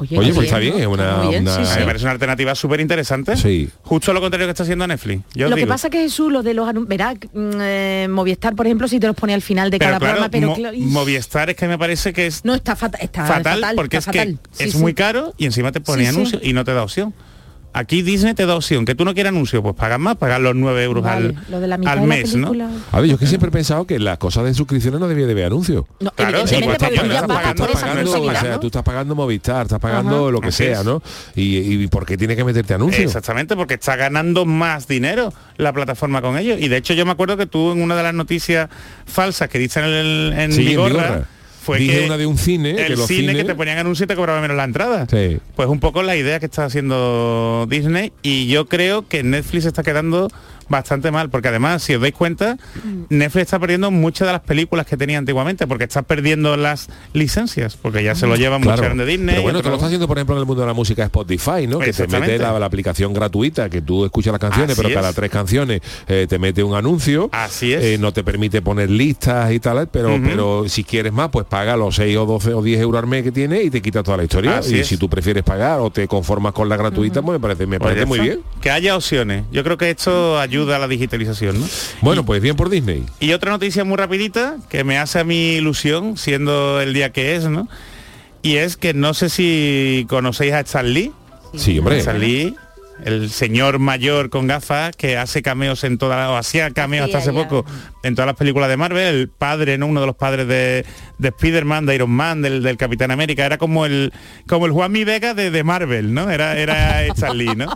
Speaker 1: Oye, pues está bien, es una... una-
Speaker 5: Me parece una alternativa súper interesante.
Speaker 1: Sí.
Speaker 5: Justo lo contrario que está haciendo Netflix. Yo
Speaker 6: lo que pasa que Jesús, lo de los anuncios, verá, mm, eh, Movistar, por ejemplo, si te los pone al final de
Speaker 5: pero
Speaker 6: cada
Speaker 5: claro,
Speaker 6: programa, pero
Speaker 5: Mo- Movistar es que me parece que es
Speaker 6: no está, fata- está
Speaker 5: fatal,
Speaker 6: fatal,
Speaker 5: porque es que.
Speaker 6: Sí,
Speaker 5: es
Speaker 6: sí.
Speaker 5: muy caro y encima te pone
Speaker 6: Sí, sí.
Speaker 5: anuncios y no te da opción. Aquí Disney te da opción, que tú no quieres anuncio, pues pagas más, pagas los 9 euros
Speaker 6: Vale,
Speaker 5: al,
Speaker 6: lo de la mitad
Speaker 5: al
Speaker 6: de la
Speaker 5: mes, ¿no?
Speaker 1: A ver, yo es que siempre he pensado que las cosas de suscripciones no debía de ver anuncios.
Speaker 6: No,
Speaker 5: Claro, sí, pues estás
Speaker 6: tú
Speaker 5: pagando, estás pagando,
Speaker 1: o
Speaker 6: exclusividad,
Speaker 1: sea,
Speaker 6: ¿no?
Speaker 1: tú estás pagando Movistar, estás pagando
Speaker 6: Ajá.
Speaker 1: lo que
Speaker 5: Así
Speaker 1: sea,
Speaker 5: es.
Speaker 1: ¿no? Y, y ¿por qué tiene que meterte anuncios?
Speaker 5: Exactamente, porque está ganando más dinero la plataforma con ellos. Y de hecho yo me acuerdo que tú en una de las noticias falsas que dicen en, el- en
Speaker 1: Sí, en
Speaker 5: Vigorra,
Speaker 1: Vigorra.
Speaker 5: Fue
Speaker 1: Dije
Speaker 5: que
Speaker 1: una de un cine, que
Speaker 5: el
Speaker 1: los
Speaker 5: cine
Speaker 1: cines-
Speaker 5: que te ponían anuncios y te cobraba menos la entrada.
Speaker 1: Sí.
Speaker 5: Pues un poco la idea que está haciendo Disney y yo creo que Netflix está quedando bastante mal, porque además, si os dais cuenta, Netflix está perdiendo muchas de las películas que tenía antiguamente, porque está perdiendo las licencias, porque ya se lo llevan
Speaker 1: Claro.
Speaker 5: muchas de Disney.
Speaker 1: Pero bueno, tú lo estás haciendo, por ejemplo, en el mundo de la música Spotify, ¿no? Que te mete la, la aplicación gratuita, que tú escuchas las canciones,
Speaker 5: Así
Speaker 1: pero cada
Speaker 5: es.
Speaker 1: tres canciones eh, te mete un anuncio.
Speaker 5: Así es.
Speaker 1: Eh, no te permite poner listas y tal, pero, pero si quieres más, pues paga los 6 o 12 o 10 euros al mes que tiene y te quita toda la historia.
Speaker 5: Así
Speaker 1: y
Speaker 5: es.
Speaker 1: si tú prefieres pagar o te conformas con la gratuita, pues me parece, me
Speaker 5: Pues
Speaker 1: parece muy
Speaker 5: está.
Speaker 1: bien.
Speaker 5: Que haya opciones. Yo creo que esto ayuda a la digitalización, ¿no?
Speaker 1: Bueno, pues bien por Disney.
Speaker 5: Y otra noticia muy rapidita que me hace a mi ilusión, siendo el día que es, ¿no? Y es que no sé si conocéis a Stan Lee.
Speaker 1: Sí, hombre.
Speaker 5: Stan Lee, el señor mayor con gafas que hace cameos en todas, o hacía cameos hasta hace poco en todas las películas de Marvel, el padre, ¿no? Uno de los padres de, de Spider-Man, de Iron Man, del, del Capitán América, era como el como el Juan Mi Vega de, de Marvel, ¿no? Era, era Stan Lee, ¿no?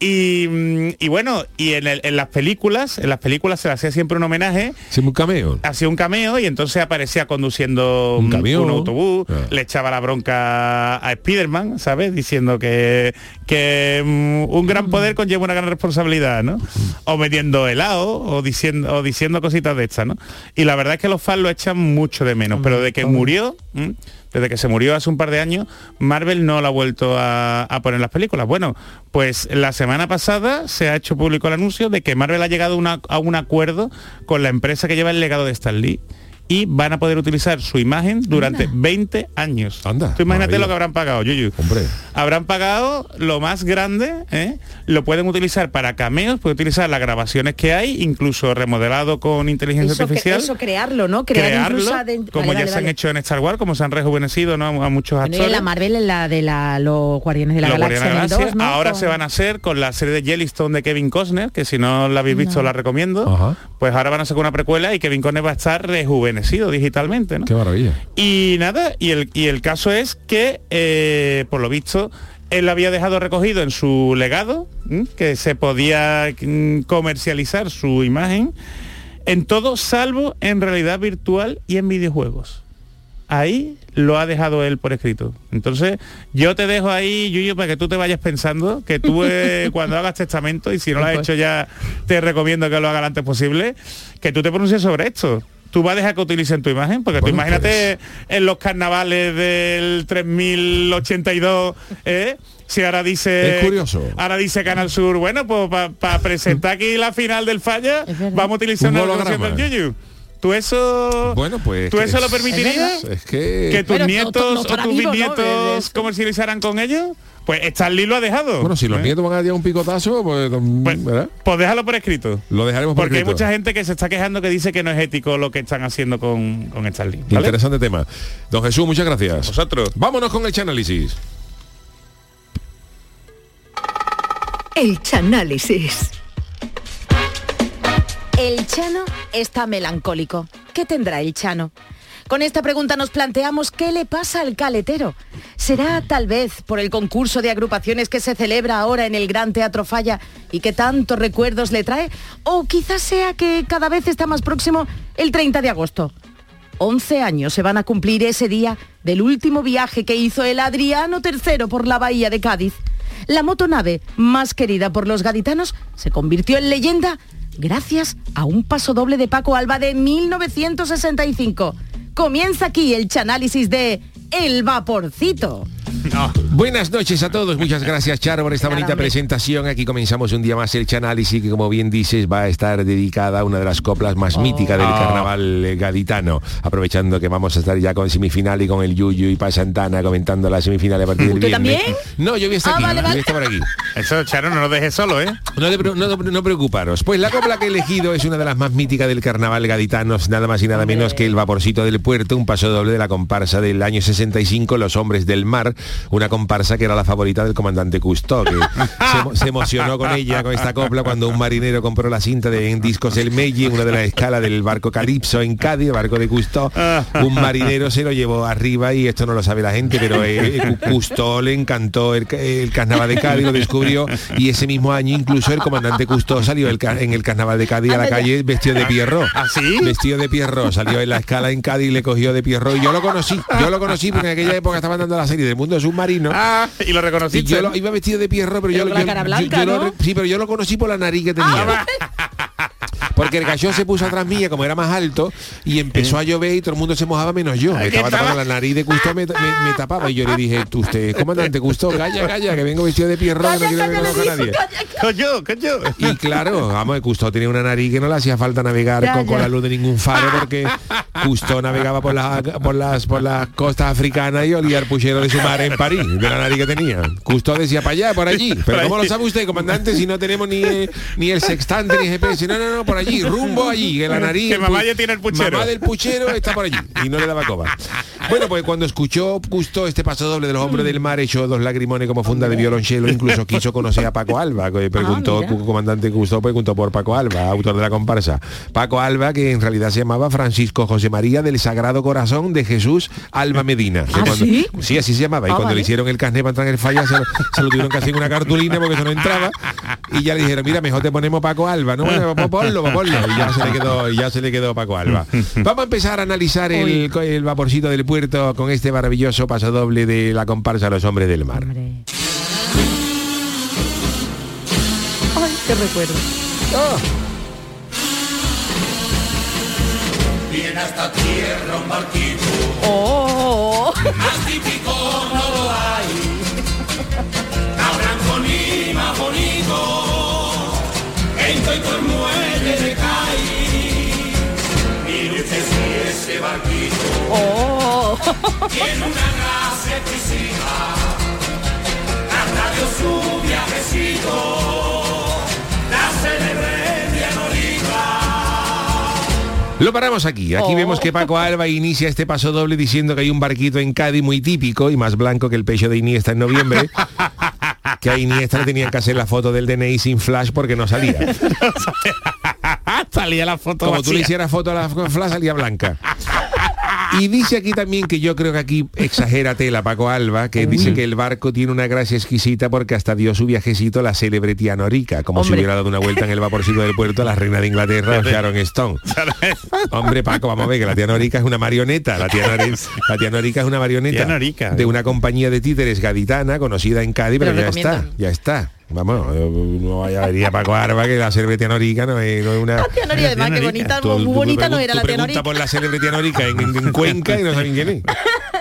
Speaker 5: Y, y bueno, y en, el- en las películas, en las películas se le hacía siempre un homenaje
Speaker 1: Sí, un cameo.
Speaker 5: hacía un cameo y entonces aparecía conduciendo
Speaker 1: Un
Speaker 5: un,
Speaker 1: camión.
Speaker 5: un autobús,
Speaker 1: Ah.
Speaker 5: le echaba la bronca a Spiderman, ¿sabes? Diciendo que, que mm, un gran poder conlleva una gran responsabilidad, ¿no? O metiendo helado o diciendo, o diciendo cositas de estas, ¿no? Y la verdad es que los fans lo echan mucho de menos, pero de que murió, ¿m? desde que se murió hace un par de años, Marvel no lo ha vuelto a, a poner las películas. Bueno, pues la semana pasada se ha hecho público el anuncio de que Marvel ha llegado una- a un acuerdo con la empresa que lleva el legado de Stan Lee y van a poder utilizar su imagen durante 20 años.
Speaker 1: Anda,
Speaker 5: Tú imagínate
Speaker 1: maravilla.
Speaker 5: lo que habrán pagado, Yuyu.
Speaker 1: Hombre.
Speaker 5: Habrán pagado lo más grande, ¿eh? lo pueden utilizar para cameos, pueden utilizar las grabaciones que hay, incluso remodelado con inteligencia
Speaker 6: Eso, cre-
Speaker 5: artificial
Speaker 6: eso crearlo, ¿no? Crear
Speaker 5: crearlo,
Speaker 6: incluso
Speaker 5: como
Speaker 6: vale,
Speaker 5: ya
Speaker 6: vale,
Speaker 5: se han hecho en Star Wars, como se han rejuvenecido ¿no? a muchos
Speaker 6: Bueno, y
Speaker 5: actores.
Speaker 6: la Marvel, en la de la, los Guardianes de la
Speaker 5: Los
Speaker 6: Galaxia,
Speaker 5: Guardianes de la Galaxia.
Speaker 6: 2, ¿no?
Speaker 5: Ahora se van a hacer con la serie de Yellowstone de Kevin Costner, que si no la habéis visto
Speaker 6: No.
Speaker 5: la recomiendo.
Speaker 1: Ajá.
Speaker 5: Pues ahora van a sacar una precuela y Kevin Costner va a estar rejuvenecido digitalmente. ¿no?
Speaker 1: Qué maravilla.
Speaker 5: Y nada, y el, y el caso es que, eh, por lo visto, él había dejado recogido en su legado que se podía mm, comercializar su imagen en todo salvo en realidad virtual y en videojuegos. Ahí lo ha dejado él por escrito. Entonces, yo te dejo ahí, Yuyo, para que tú te vayas pensando, que tú eh, cuando hagas testamento, y si no lo has hecho ya, te recomiendo que lo hagas lo antes posible, que tú te pronuncies sobre esto. Tú vas a dejar que utilicen tu imagen, porque tú imagínate en los carnavales del 3082, ¿eh? Si ahora dice...
Speaker 1: Es curioso.
Speaker 5: Ahora dice Canal Sur, bueno, pues para presentar aquí la final del falla, vamos a utilizar
Speaker 1: Un
Speaker 5: una
Speaker 1: holograma.
Speaker 5: del Yuyu. ¿Tú eso,
Speaker 1: Bueno, pues...
Speaker 5: ¿tú eso lo permitirías?
Speaker 1: Es que...
Speaker 5: que tus
Speaker 6: Pero no-
Speaker 5: nietos
Speaker 6: no
Speaker 5: o tus
Speaker 6: ¿no?
Speaker 5: bisnietos
Speaker 6: eso.
Speaker 5: comercializarán con ellos? Pues Stan Lee lo ha dejado.
Speaker 1: Bueno, si los
Speaker 5: ¿eh?
Speaker 1: nietos van a dar un picotazo, pues,
Speaker 5: Pues,
Speaker 1: ¿verdad?
Speaker 5: pues déjalo por escrito.
Speaker 1: Lo dejaremos por
Speaker 5: Porque hay mucha gente que se está quejando que dice que no es ético lo que están haciendo con, con Stan Lee. ¿vale?
Speaker 1: Interesante tema. Don Jesús, muchas gracias.
Speaker 5: Vosotros.
Speaker 1: Vámonos con el Chanálisis.
Speaker 3: El Chanálisis.
Speaker 6: El Chano está melancólico. ¿Qué tendrá el Chano? Con esta pregunta nos planteamos qué le pasa al caletero. ¿Será tal vez por el concurso de agrupaciones que se celebra ahora en el Gran Teatro Falla y que tantos recuerdos le trae? ¿O quizás sea que cada vez está más próximo el 30 de agosto? 11 años se van a cumplir ese día del último viaje que hizo el Adriano III por la bahía de Cádiz. La motonave más querida por los gaditanos se convirtió en leyenda gracias a un paso doble de Paco Alba de 1965. Comienza aquí el chanálisis de El Vaporcito.
Speaker 1: Buenas noches a todos, muchas gracias Charo por esta bonita presentación. Aquí comenzamos un día más el Chanálisis que como bien dices va a estar dedicada a una de las coplas más míticas del
Speaker 5: Oh.
Speaker 1: carnaval eh, gaditano. Aprovechando que vamos a estar ya con semifinal y con el Yuyu y Pa Santana comentando la semifinal a partir del
Speaker 5: ¿Usted
Speaker 1: viernes.
Speaker 5: también?
Speaker 1: No, yo voy a estar
Speaker 5: Ah,
Speaker 1: aquí,
Speaker 5: vale,
Speaker 1: yo voy a
Speaker 5: vale.
Speaker 1: estar por aquí.
Speaker 5: Eso, Charo, no lo dejes solo, ¿eh?
Speaker 1: No, no- no preocuparos. Pues la copla que he elegido es una de las más míticas del carnaval gaditano, nada más y nada menos que el Vaporcito del Puerto, un paso doble de la comparsa del año 65, Los Hombres del Mar, una comparsa que era la favorita del comandante Cousteau, que se, emo- se emocionó con ella, con esta copla, cuando un marinero compró la cinta de en Discos El Meiji, una de las escalas del barco Calipso en Cádiz, el barco de Cousteau. Un marinero se lo llevó arriba y esto no lo sabe la gente, pero eh, eh, Cousteau le encantó el, ca- el carnaval de Cádiz, lo descubrió y ese mismo año incluso el comandante Cousteau salió el en el carnaval de Cádiz a la calle vestido de Pierrot.
Speaker 5: ¿Así?
Speaker 1: Vestido de Pierrot, salió en la escala en Cádiz y le cogió de Pierrot y yo lo conocí, yo lo conocí porque en aquella época estaban dando la serie del mundo submarino.
Speaker 5: Ah, y lo
Speaker 1: Y
Speaker 5: reconociste.
Speaker 1: yo lo- iba vestido de Pierrot, pero, yo,
Speaker 6: la cara
Speaker 1: yo-
Speaker 6: blanca,
Speaker 1: yo lo
Speaker 6: ¿no?
Speaker 1: re- sí, pero yo lo conocí por la nariz que tenía. Porque el gallo se puso atrás mía, como era más alto, y empezó a llover y todo el mundo se mojaba menos yo. Me
Speaker 5: ¿Qué
Speaker 1: estaba tapando la nariz de Custo, me, me- me tapaba. Y yo le dije, tú usted, comandante Custo, calla, calla, que vengo vestido de Pierrot, que no quiero que me conozca nadie.
Speaker 5: Coño, coño.
Speaker 1: Y claro, vamos, Custo tenía una nariz que no le hacía falta navegar con, la luz de ningún faro porque Custo navegaba por, las por, las, por las costas africanas y olía el puchero de su mar en París, de la nariz que tenía. Custo decía para allá, por allí. Pero ¿cómo lo sabe usted, comandante, si no tenemos ni, eh, ni el sextante ni GPS? No, no, no, por allí, rumbo allí, que la nariz...
Speaker 5: Que mamá ya tiene el puchero.
Speaker 1: Mamá del puchero está por allí y no le daba coba. Bueno, pues cuando escuchó Custo este paso doble de los hombres del mar, echó dos lagrimones como funda de violonchelo, incluso quiso conocer a Paco Alba, que preguntó, cu- comandante Custo preguntó por Paco Alba, autor de la comparsa. Paco Alba, que en realidad se llamaba Francisco José María del Sagrado Corazón de Jesús Alba Medina. Cuando-
Speaker 6: sí?
Speaker 1: Sí, así se llamaba. Y
Speaker 6: Ah,
Speaker 1: cuando
Speaker 6: vale.
Speaker 1: le hicieron el carnet para entrar en el falla, se lo, se lo tuvieron que hacer en una cartulina porque eso no entraba. Y ya le dijeron, mira, mejor te ponemos Paco Alba, ¿no? Bueno, ponlo, pues ponlo. Y ya se le quedó, ya se le quedó Paco Alba. Vamos a empezar a analizar el, el vaporcito del puerto con este maravilloso pasodoble de la comparsa Los Hombres del Mar.
Speaker 6: Ay, qué recuerdo.
Speaker 10: Viene hasta tierra un barquito.
Speaker 6: Oh.
Speaker 10: Más típico no lo hay. Más blanco ni más bonito. En todo
Speaker 6: Oh.
Speaker 10: una. Hasta su viajecito. La celebré.
Speaker 1: Lo paramos aquí. Aquí
Speaker 10: Oh.
Speaker 1: vemos que Paco Alba inicia este paso doble diciendo que hay un barquito en Cádiz muy típico y más blanco que el pecho de Iniesta en noviembre. que a Iniesta le tenían que hacer la foto del DNI sin flash porque no salía.
Speaker 5: Salía la foto
Speaker 1: Como tú le hicieras foto a la flash salía blanca. Y dice aquí también que yo creo que aquí exagera tela Paco Alba, que dice que el barco tiene una gracia exquisita porque hasta dio su viajecito la célebre tía Norica, como si hubiera dado una vuelta en el vaporcito del puerto a la reina de Inglaterra Sharon Stone. Hombre, Paco, vamos a ver que la tía Norica es una marioneta. La tía, Nori- la tía Norica es una marioneta
Speaker 5: Norica.
Speaker 1: de una compañía de títeres gaditana conocida en Cádiz, pero,
Speaker 6: Pero
Speaker 1: ya está, ya está. Vamos, no vaya a venir a Paco Alba que la célebre tía Norica no es, no es una...
Speaker 6: La tía Norica, además, qué bonita,
Speaker 1: Tú-
Speaker 6: muy
Speaker 1: tú
Speaker 6: bonita no era la tía
Speaker 1: pregunta
Speaker 6: Norica.
Speaker 1: por la célebre tía Norica en- en Cuenca y no saben quién es.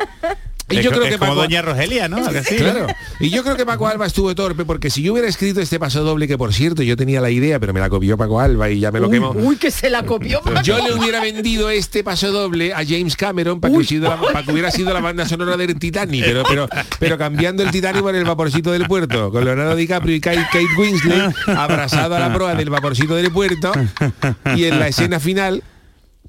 Speaker 1: Y yo creo
Speaker 5: es
Speaker 1: que
Speaker 5: como
Speaker 1: Paco-
Speaker 5: Doña Rogelia, ¿no?
Speaker 1: Claro. Y yo creo que Paco Alba estuvo torpe porque si yo hubiera escrito este paso doble, que por cierto yo tenía la idea, pero me la copió Paco Alba y ya me lo
Speaker 6: Uy,
Speaker 1: quemó.
Speaker 6: uy, que se la copió. Paco.
Speaker 1: Yo le hubiera vendido este paso doble a James Cameron para que, hubiera sido la, para que hubiera sido la banda sonora del Titanic, pero, pero, pero cambiando el Titanic por el vaporcito del puerto, con Leonardo DiCaprio y Kate, Kate Winslet abrazado a la proa del vaporcito del puerto y en la escena final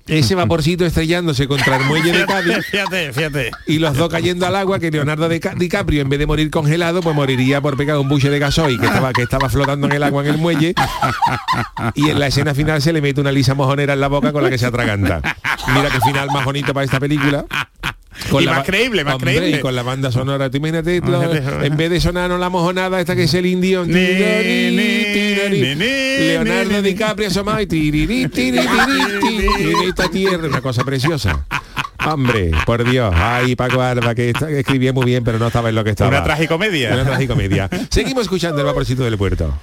Speaker 1: ese vaporcito estrellándose contra el muelle de Cádiz
Speaker 5: Fíjate, fíjate.
Speaker 1: y los dos cayendo al agua que Leonardo DiCaprio en vez de morir congelado pues moriría por pegar un buche de gasoil que estaba que estaba flotando en el agua en el muelle. Y en la escena final se le mete una lisa mojonera en la boca con la que se atraganta. Mira qué final más bonito para esta película
Speaker 5: Y
Speaker 1: la
Speaker 5: más creíble, más
Speaker 1: Hombre,
Speaker 5: creíble.
Speaker 1: y con la banda sonora tú imagínate en vez de sonarnos la mojonada esta que es el indio
Speaker 5: Ni,
Speaker 1: tirari,
Speaker 5: ni,
Speaker 1: tirari,
Speaker 5: ni,
Speaker 1: Leonardo. DiCaprio asomado y tiriri, tiriri, tiriri, en esta tierra una cosa preciosa Hombre, por Dios, ay Paco Alba, que, esta- que escribía muy bien, pero no estaba en lo que estaba.
Speaker 5: Una tragicomedia.
Speaker 1: Una tragicomedia. Seguimos escuchando el vaporcito del puerto.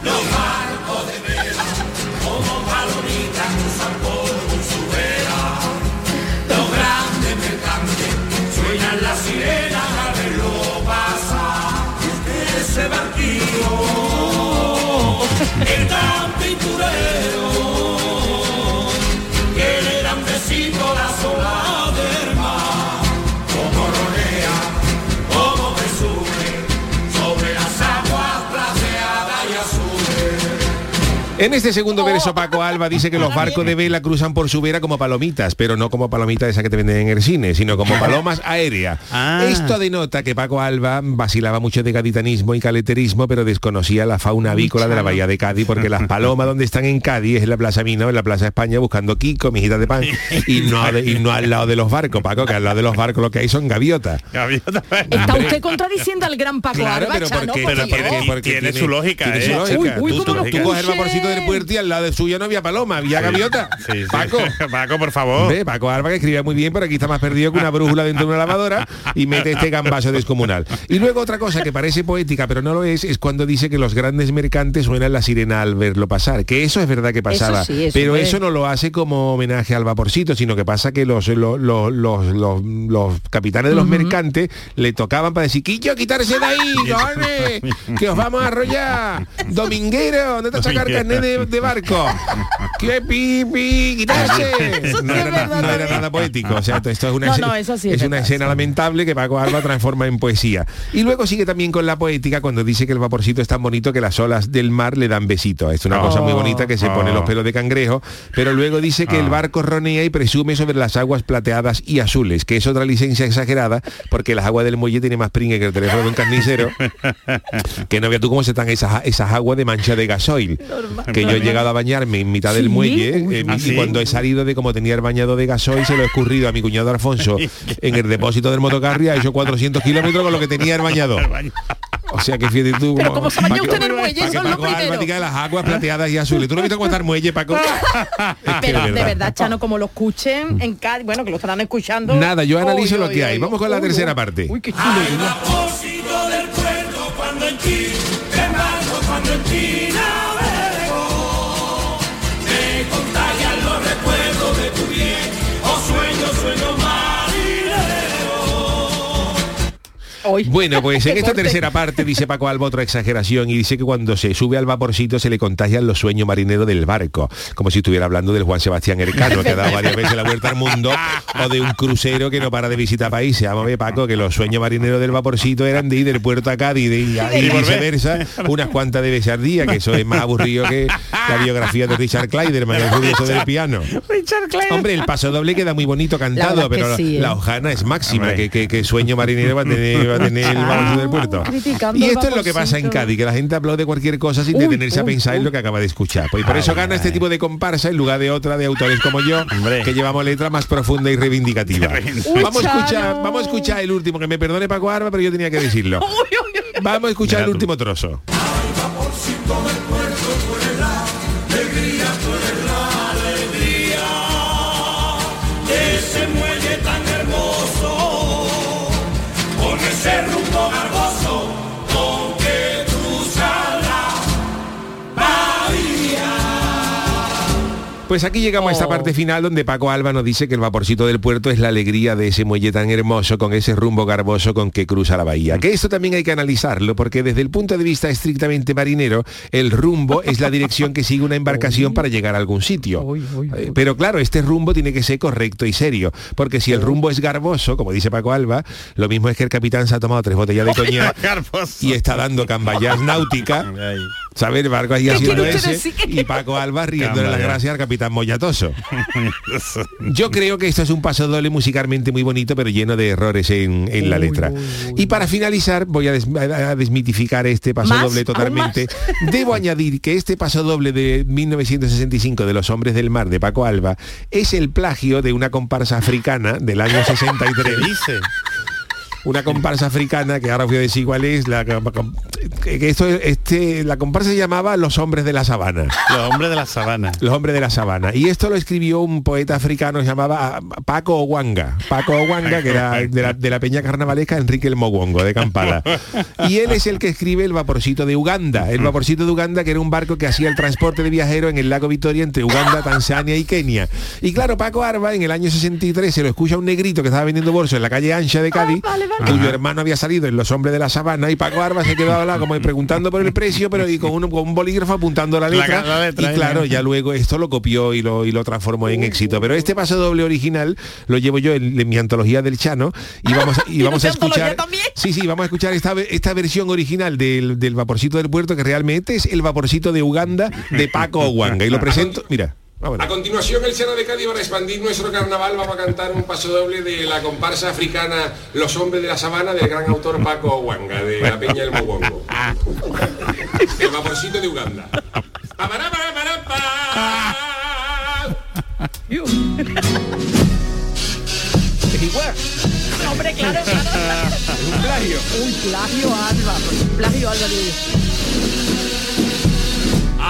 Speaker 1: En este segundo verso, Paco Alba dice que los barcos de vela cruzan por su vera como palomitas, pero no como palomitas esa que te venden en el cine, sino como palomas aéreas.
Speaker 5: Ah.
Speaker 1: Esto denota que Paco Alba vacilaba mucho de gaditanismo y caleterismo, pero desconocía la fauna avícola de la bahía de Cádiz, porque las palomas donde están en Cádiz es en la Plaza Mino, en la Plaza España, buscando Kiko, mijitas de pan, y no, de- y no al lado de los barcos, Paco, que al lado de los barcos lo que hay son gaviotas.
Speaker 6: Está usted contradiciendo al gran Paco
Speaker 1: Claro,
Speaker 6: Alba,
Speaker 1: pero
Speaker 6: Chano,
Speaker 1: porque,
Speaker 6: por
Speaker 1: pero porque- porque
Speaker 5: tiene su lógica,
Speaker 1: tiene su
Speaker 5: ¿eh?
Speaker 1: lógica.
Speaker 6: Uy, uy,
Speaker 1: tú, coges el vaporcito del puerto y al lado del suyo no había paloma, había gaviota.
Speaker 5: Sí, sí.
Speaker 1: Paco.
Speaker 5: Paco, por favor.
Speaker 1: Hombre, Paco Alba que escribía muy bien, pero aquí está más perdido que una brújula dentro de una lavadora y mete este gambazo descomunal. Y luego otra cosa que parece poética, pero no lo es, es cuando dice que los grandes mercantes suenan la sirena al verlo pasar. Que eso es verdad que pasaba.
Speaker 6: sí, eso
Speaker 1: pero
Speaker 6: es.
Speaker 1: eso no lo hace como homenaje al vaporcito, sino que pasa que los, los, los, los, los- los capitanes de los mercantes le tocaban para decir, Quillo, quitarse de ahí, que os vamos a arrollar. Dominguero, ¿dónde está sacar carnet de, de barco? ¡Qué pipi! ¡Quitarse! No era, na- no era nada poético. O sea, esto es una,
Speaker 6: No,
Speaker 1: escena-
Speaker 6: no, eso sí es
Speaker 1: es una escena lamentable que Paco Alba transforma en poesía. Y luego sigue también con la poética cuando dice que el vaporcito es tan bonito que las olas del mar le dan besito. Es una cosa muy bonita que se pone
Speaker 5: oh.
Speaker 1: los pelos de cangrejo, pero luego dice que el barco ronea y presume sobre las aguas plateadas y azules, que es otra licencia exagerada, porque las aguas del muelle tiene más pringue que el teléfono de un carnicero, que no veas tú cómo se están esas, esas aguas de mancha de gasoil. Que yo he llegado a bañarme en mitad del muelle
Speaker 6: Uy,
Speaker 1: eh,
Speaker 5: ¿Ah,
Speaker 1: y
Speaker 5: sí?
Speaker 1: cuando he salido de como tenía el bañado de gasoil se lo he escurrido a mi cuñado Alfonso en el depósito del motocarri ha hecho 400 kilómetros con lo que tenía el bañado. O sea que fíjate tú.
Speaker 6: Pero como se bañó usted en el muelle, eso es lo primero.
Speaker 1: las aguas plateadas y azules. ¿Tú no has visto cómo está el muelle, Paco? Es que
Speaker 6: Pero de verdad, Chano, como lo escuchen en Cádiz, bueno, que lo estarán escuchando.
Speaker 1: Nada, yo analizo lo que hay. Vamos con la
Speaker 6: uy,
Speaker 1: tercera parte.
Speaker 6: Uy, qué chulo.
Speaker 10: Ay, vaporcito del puerto cuando en ti te embarco, cuando en ti
Speaker 6: Hoy.
Speaker 1: Bueno, pues en esta tercera parte dice Paco Alba otra exageración y dice que cuando se sube al vaporcito se le contagian los sueños marineros del barco, como si estuviera hablando del Juan Sebastián Ercano, que ha dado varias veces la vuelta al mundo, o de un crucero que no para de visitar países. Vamos a ver, Paco, que los sueños marineros del vaporcito eran de ir del puerto a Cádiz de y, viceversa, unas cuantas de veces al día, que eso es más aburrido que la biografía de Richard Clayderman, el curioso del piano.
Speaker 5: Richard.
Speaker 1: Hombre, el paso doble queda muy bonito cantado, pero
Speaker 6: sí,
Speaker 1: la
Speaker 6: ¿eh?
Speaker 1: hojana es máxima, que, que sueño marinero va a tener, va a tener el vaporcito del puerto.
Speaker 6: Criticando
Speaker 1: Y esto es lo que pasa en. Cádiz, que la gente aplaude cualquier cosa sin
Speaker 6: Uy,
Speaker 1: detenerse a
Speaker 6: uy,
Speaker 1: pensar en lo que acaba de escuchar. Pues, y por eso
Speaker 5: Ay,
Speaker 1: gana este tipo de comparsa en lugar de otra de autores como yo,
Speaker 5: Hombre.
Speaker 1: que llevamos letra más profunda y reivindicativa. Vamos, a escuchar, vamos a escuchar el último, que me perdone Paco Arba, pero yo tenía que decirlo. Vamos a escuchar el último trozo. Pues aquí llegamos a esta parte final donde Paco Alba nos dice que el vaporcito del puerto es la alegría de ese muelle tan hermoso con ese rumbo garboso con que cruza la bahía. Que esto también hay que analizarlo porque desde el punto de vista estrictamente marinero, el rumbo es la dirección que sigue una embarcación para llegar a algún sitio. Eh, Pero claro, este rumbo tiene que ser correcto y serio, porque si el rumbo es garboso, como dice Paco Alba, lo mismo es que el capitán se ha tomado tres botellas de coñac y está dando cambayas náutica ¿Sabes? El barco ahí
Speaker 6: ¿Qué
Speaker 1: haciendo ese y Paco Alba riéndole las gracias al capitán Mollatoso. Yo creo que esto es un paso doble musicalmente muy bonito, pero lleno de errores en, en la letra. y para finalizar, voy a, des- a- a desmitificar este paso
Speaker 6: ¿Más?
Speaker 1: doble
Speaker 6: ¿Aún
Speaker 1: totalmente. Debo añadir que este paso doble de 1965 de Los Hombres del Mar de Paco Alba es el plagio de una comparsa africana del año 63.
Speaker 5: dice?
Speaker 1: Una comparsa africana que ahora voy a decir cuál es. La, que esto, este, la comparsa se llamaba Los Hombres de la Sabana.
Speaker 5: Los hombres de la sabana.
Speaker 1: Los hombres de la sabana. Y esto lo escribió un poeta africano que se llamaba ah, Paco Owanga. Paco Owanga, que era de la, de la peña carnavalesca Enrique el Mogongo, de Kampala. Y él es el que escribe el vaporcito de Uganda. El vaporcito de Uganda, que era un barco que hacía el transporte de viajeros en el lago Victoria entre Uganda, Tanzania y Kenia. Y claro, Paco Arba en el año 63 se lo escucha a un negrito que estaba vendiendo bolsos en la calle Ancha de Cádiz, cuyo hermano había salido en Los Hombres de la Sabana, y Paco Arba se quedó hablando como preguntando por el precio, pero y con un, con un bolígrafo apuntando la
Speaker 5: La-
Speaker 1: letra.
Speaker 5: la letra,
Speaker 1: y
Speaker 5: ¿eh?
Speaker 1: claro, ya luego esto lo copió y lo, y lo transformó en éxito. Pero este paso doble original lo llevo yo en, en mi antología del Chano y vamos, a- y
Speaker 6: ¿Y
Speaker 1: vamos a escuchar.
Speaker 6: también?
Speaker 1: Sí, sí, vamos a escuchar esta, esta versión original del, del vaporcito del puerto, que realmente es el vaporcito de Uganda de Paco Owanga. Y lo presento, mira. Vámonos.
Speaker 17: A continuación, el Sena de Cádiz para expandir nuestro carnaval vamos a cantar un paso doble de la comparsa africana Los Hombres de la Sabana del gran autor Paco Wanga, de la Peña del Mogongo. El vaporcito de Uganda.
Speaker 1: Es igual.
Speaker 6: Hombre, claro, claro.
Speaker 1: Es un plagio.
Speaker 6: Un plagio Alba. Plagio Alba.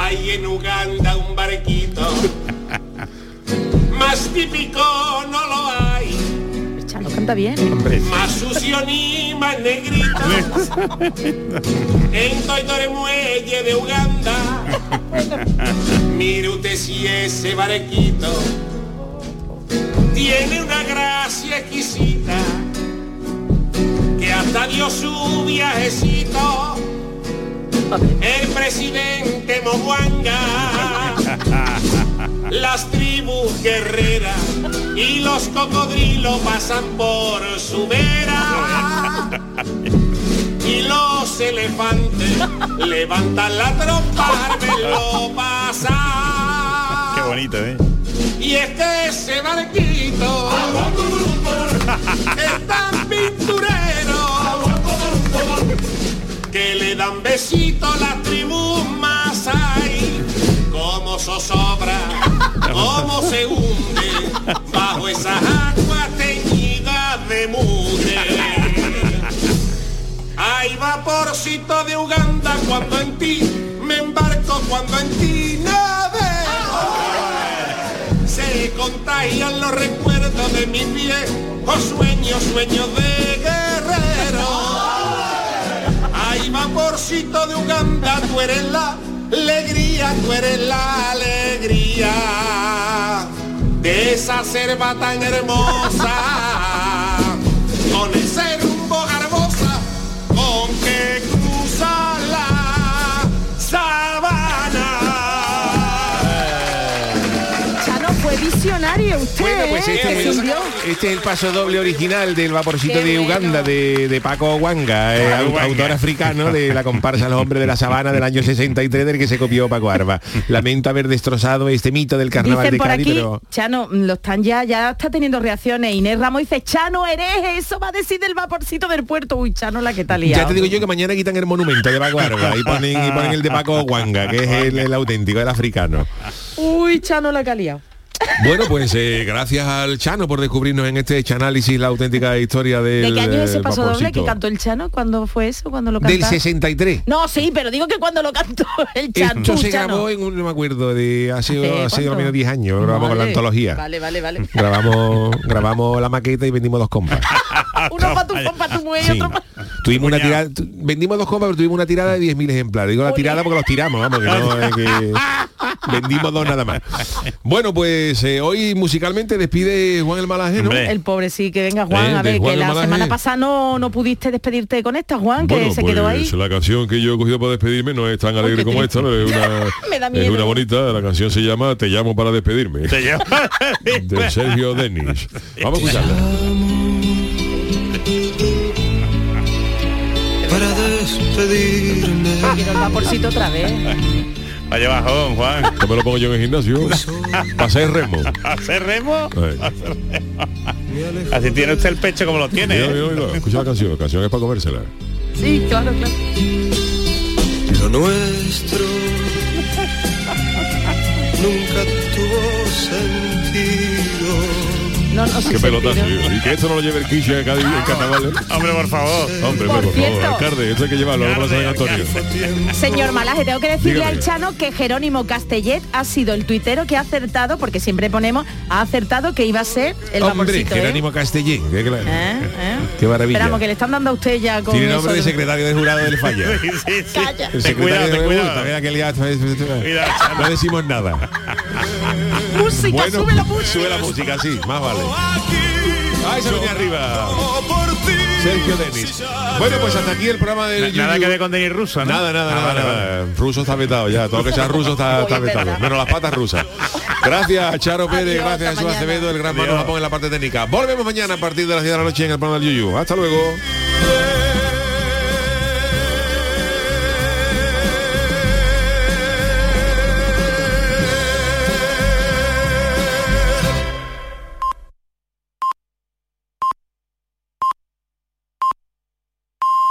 Speaker 17: Hay en Uganda un barquito. Más típico no lo hay.
Speaker 6: El Chano canta bien.
Speaker 17: Más sucio ni más negrito. En Toitore Muelle de Uganda. Mire usted si ese barquito tiene una gracia exquisita que hasta dio su viajecito el presidente Moguanga las tribus guerreras y los cocodrilos pasan por su vera y los elefantes levantan la trompa al pasar
Speaker 5: Qué bonito, ¿eh?
Speaker 17: y es que ese barquito es tan pinturero que le dan besitos las tribus más hay como zozobra, como se hunde bajo esas aguas teñidas de mugre. Hay vaporcito de Uganda cuando en ti me embarco, cuando en ti navego. Se contagian los recuerdos de mis viejos sueños, sueños de guerrero. Vaporcito de Uganda, tú eres la alegría, tú eres la alegría de esa selva tan hermosa,
Speaker 6: visionario usted.
Speaker 1: Bueno, pues
Speaker 6: ¿eh?
Speaker 1: este, es, este es el paso doble original del vaporcito
Speaker 6: Qué
Speaker 1: de
Speaker 6: bueno.
Speaker 1: Uganda de, de Paco Wanga, eh,
Speaker 5: Wanga.
Speaker 1: autor africano de la comparsa Los Hombres de la Sabana del año 63 del que se copió Paco Arba. Lamento haber destrozado este mito del carnaval
Speaker 6: Dicen
Speaker 1: de
Speaker 6: por
Speaker 1: Cádiz,
Speaker 6: aquí,
Speaker 1: pero
Speaker 6: Chano, mm, lo están ya, ya está teniendo reacciones. Inés Ramos dice, Chano, hereje, eso va a decir del vaporcito del puerto. Uy, Chano, la que liado.
Speaker 1: ya te digo yo que mañana quitan el monumento de Paco Arba y ponen, y ponen el de Paco Wanga, que es el, el auténtico, el africano.
Speaker 6: Uy, Chano, la que ha liado.
Speaker 1: Bueno, pues eh, gracias al Chano por descubrirnos en este análisis la auténtica historia del
Speaker 6: ¿De qué año es ese paso doble que cantó el Chano? ¿Cuándo fue eso? ¿Cuándo lo cantó?
Speaker 1: Del 63.
Speaker 6: No, sí, pero digo que cuando lo cantó el Chano.
Speaker 1: Esto se
Speaker 6: Chano.
Speaker 1: grabó en un, no me acuerdo, de hace,
Speaker 6: ¿Hace
Speaker 1: al menos 10 años, grabamos con la
Speaker 6: Vale,
Speaker 1: antología.
Speaker 6: Vale, vale, vale.
Speaker 1: Grabamos, grabamos la maqueta y vendimos dos compas.
Speaker 6: Uno para tu, pa' tu
Speaker 1: Sí.
Speaker 6: otro para...
Speaker 1: Tuvimos una tirada, vendimos dos compas, pero tuvimos una tirada de 10.000 ejemplares. Digo la tirada porque los tiramos, vamos, que no es que vendimos dos nada más. Bueno, pues eh, hoy musicalmente despide Juan el Malaje, ¿no?
Speaker 6: El pobre sí, que venga Juan,
Speaker 1: Eh,
Speaker 6: a ver,
Speaker 1: Juan
Speaker 6: que la
Speaker 1: Malaje.
Speaker 6: semana pasada no, no pudiste despedirte con esta, Juan, que
Speaker 1: Bueno,
Speaker 6: se
Speaker 1: pues
Speaker 6: quedó ahí.
Speaker 1: la canción que yo he cogido para despedirme no es tan alegre como esta, es
Speaker 6: Me da
Speaker 1: una, es una bonita. La canción se llama Te llamo para despedirme.
Speaker 5: Te llamo
Speaker 1: de Sergio Denis. Vamos a escucharla.
Speaker 10: Para despedirme. despedirme.
Speaker 6: Quiero el vaporcito otra vez.
Speaker 5: Vaya bajón, Juan.
Speaker 1: Yo me lo pongo yo en el gimnasio. Para hacer remo.
Speaker 5: ¿Hacer remo? Remo. Así tiene usted el pecho como lo tiene.
Speaker 1: Mira,
Speaker 5: ¿eh?
Speaker 1: mira, mira, Escucha la canción, la canción es para comérsela.
Speaker 6: Sí, claro, claro.
Speaker 10: Lo nuestro
Speaker 6: No, no,
Speaker 1: Qué pelotazo. Y que esto no lo lleve el quiche en en carnaval.
Speaker 5: Hombre, por favor.
Speaker 1: Hombre,
Speaker 6: Por
Speaker 1: por,
Speaker 6: cierto.
Speaker 1: favor, alcalde, esto hay que llevarlo a la Plaza de Antonio.
Speaker 6: Señor Malaje, tengo que decirle
Speaker 1: Dígame.
Speaker 6: al Chano que Jerónimo Castellet ha sido el tuitero que ha acertado, porque siempre ponemos, ha acertado que iba a ser el
Speaker 1: Hombre,
Speaker 6: vaporcito. ¿eh?
Speaker 1: Jerónimo Castellín. Qué, claro.
Speaker 6: ¿Eh? ¿Eh?
Speaker 1: Qué maravilla.
Speaker 6: Esperamos que le están dando a usted ya con
Speaker 1: Tiene nombre de
Speaker 6: de-
Speaker 1: secretario de jurado del falla.
Speaker 6: Calla.
Speaker 1: El secretario
Speaker 5: cuidado,
Speaker 1: de
Speaker 5: cuidado. Cuidado,
Speaker 1: No decimos nada.
Speaker 6: Música,
Speaker 1: Bueno,
Speaker 6: sube la música.
Speaker 1: Sube la música, sí, más vale. Ahí se venía arriba. Sergio Denis. Bueno, pues hasta aquí el programa del
Speaker 5: Nada que ver con Denis Russo, ¿no?
Speaker 1: Nada, nada,
Speaker 5: Ah,
Speaker 1: nada, nada. Ruso está vetado ya. Todo lo que sea ruso está, vetado. Menos las patas rusas. Gracias, Charo Pérez.
Speaker 6: Adiós,
Speaker 1: gracias, Jesús. Acevedo, el gran Manu. Japón en la parte técnica. Volvemos mañana a partir de las 10 de la noche en el programa del Yuyu. Hasta luego.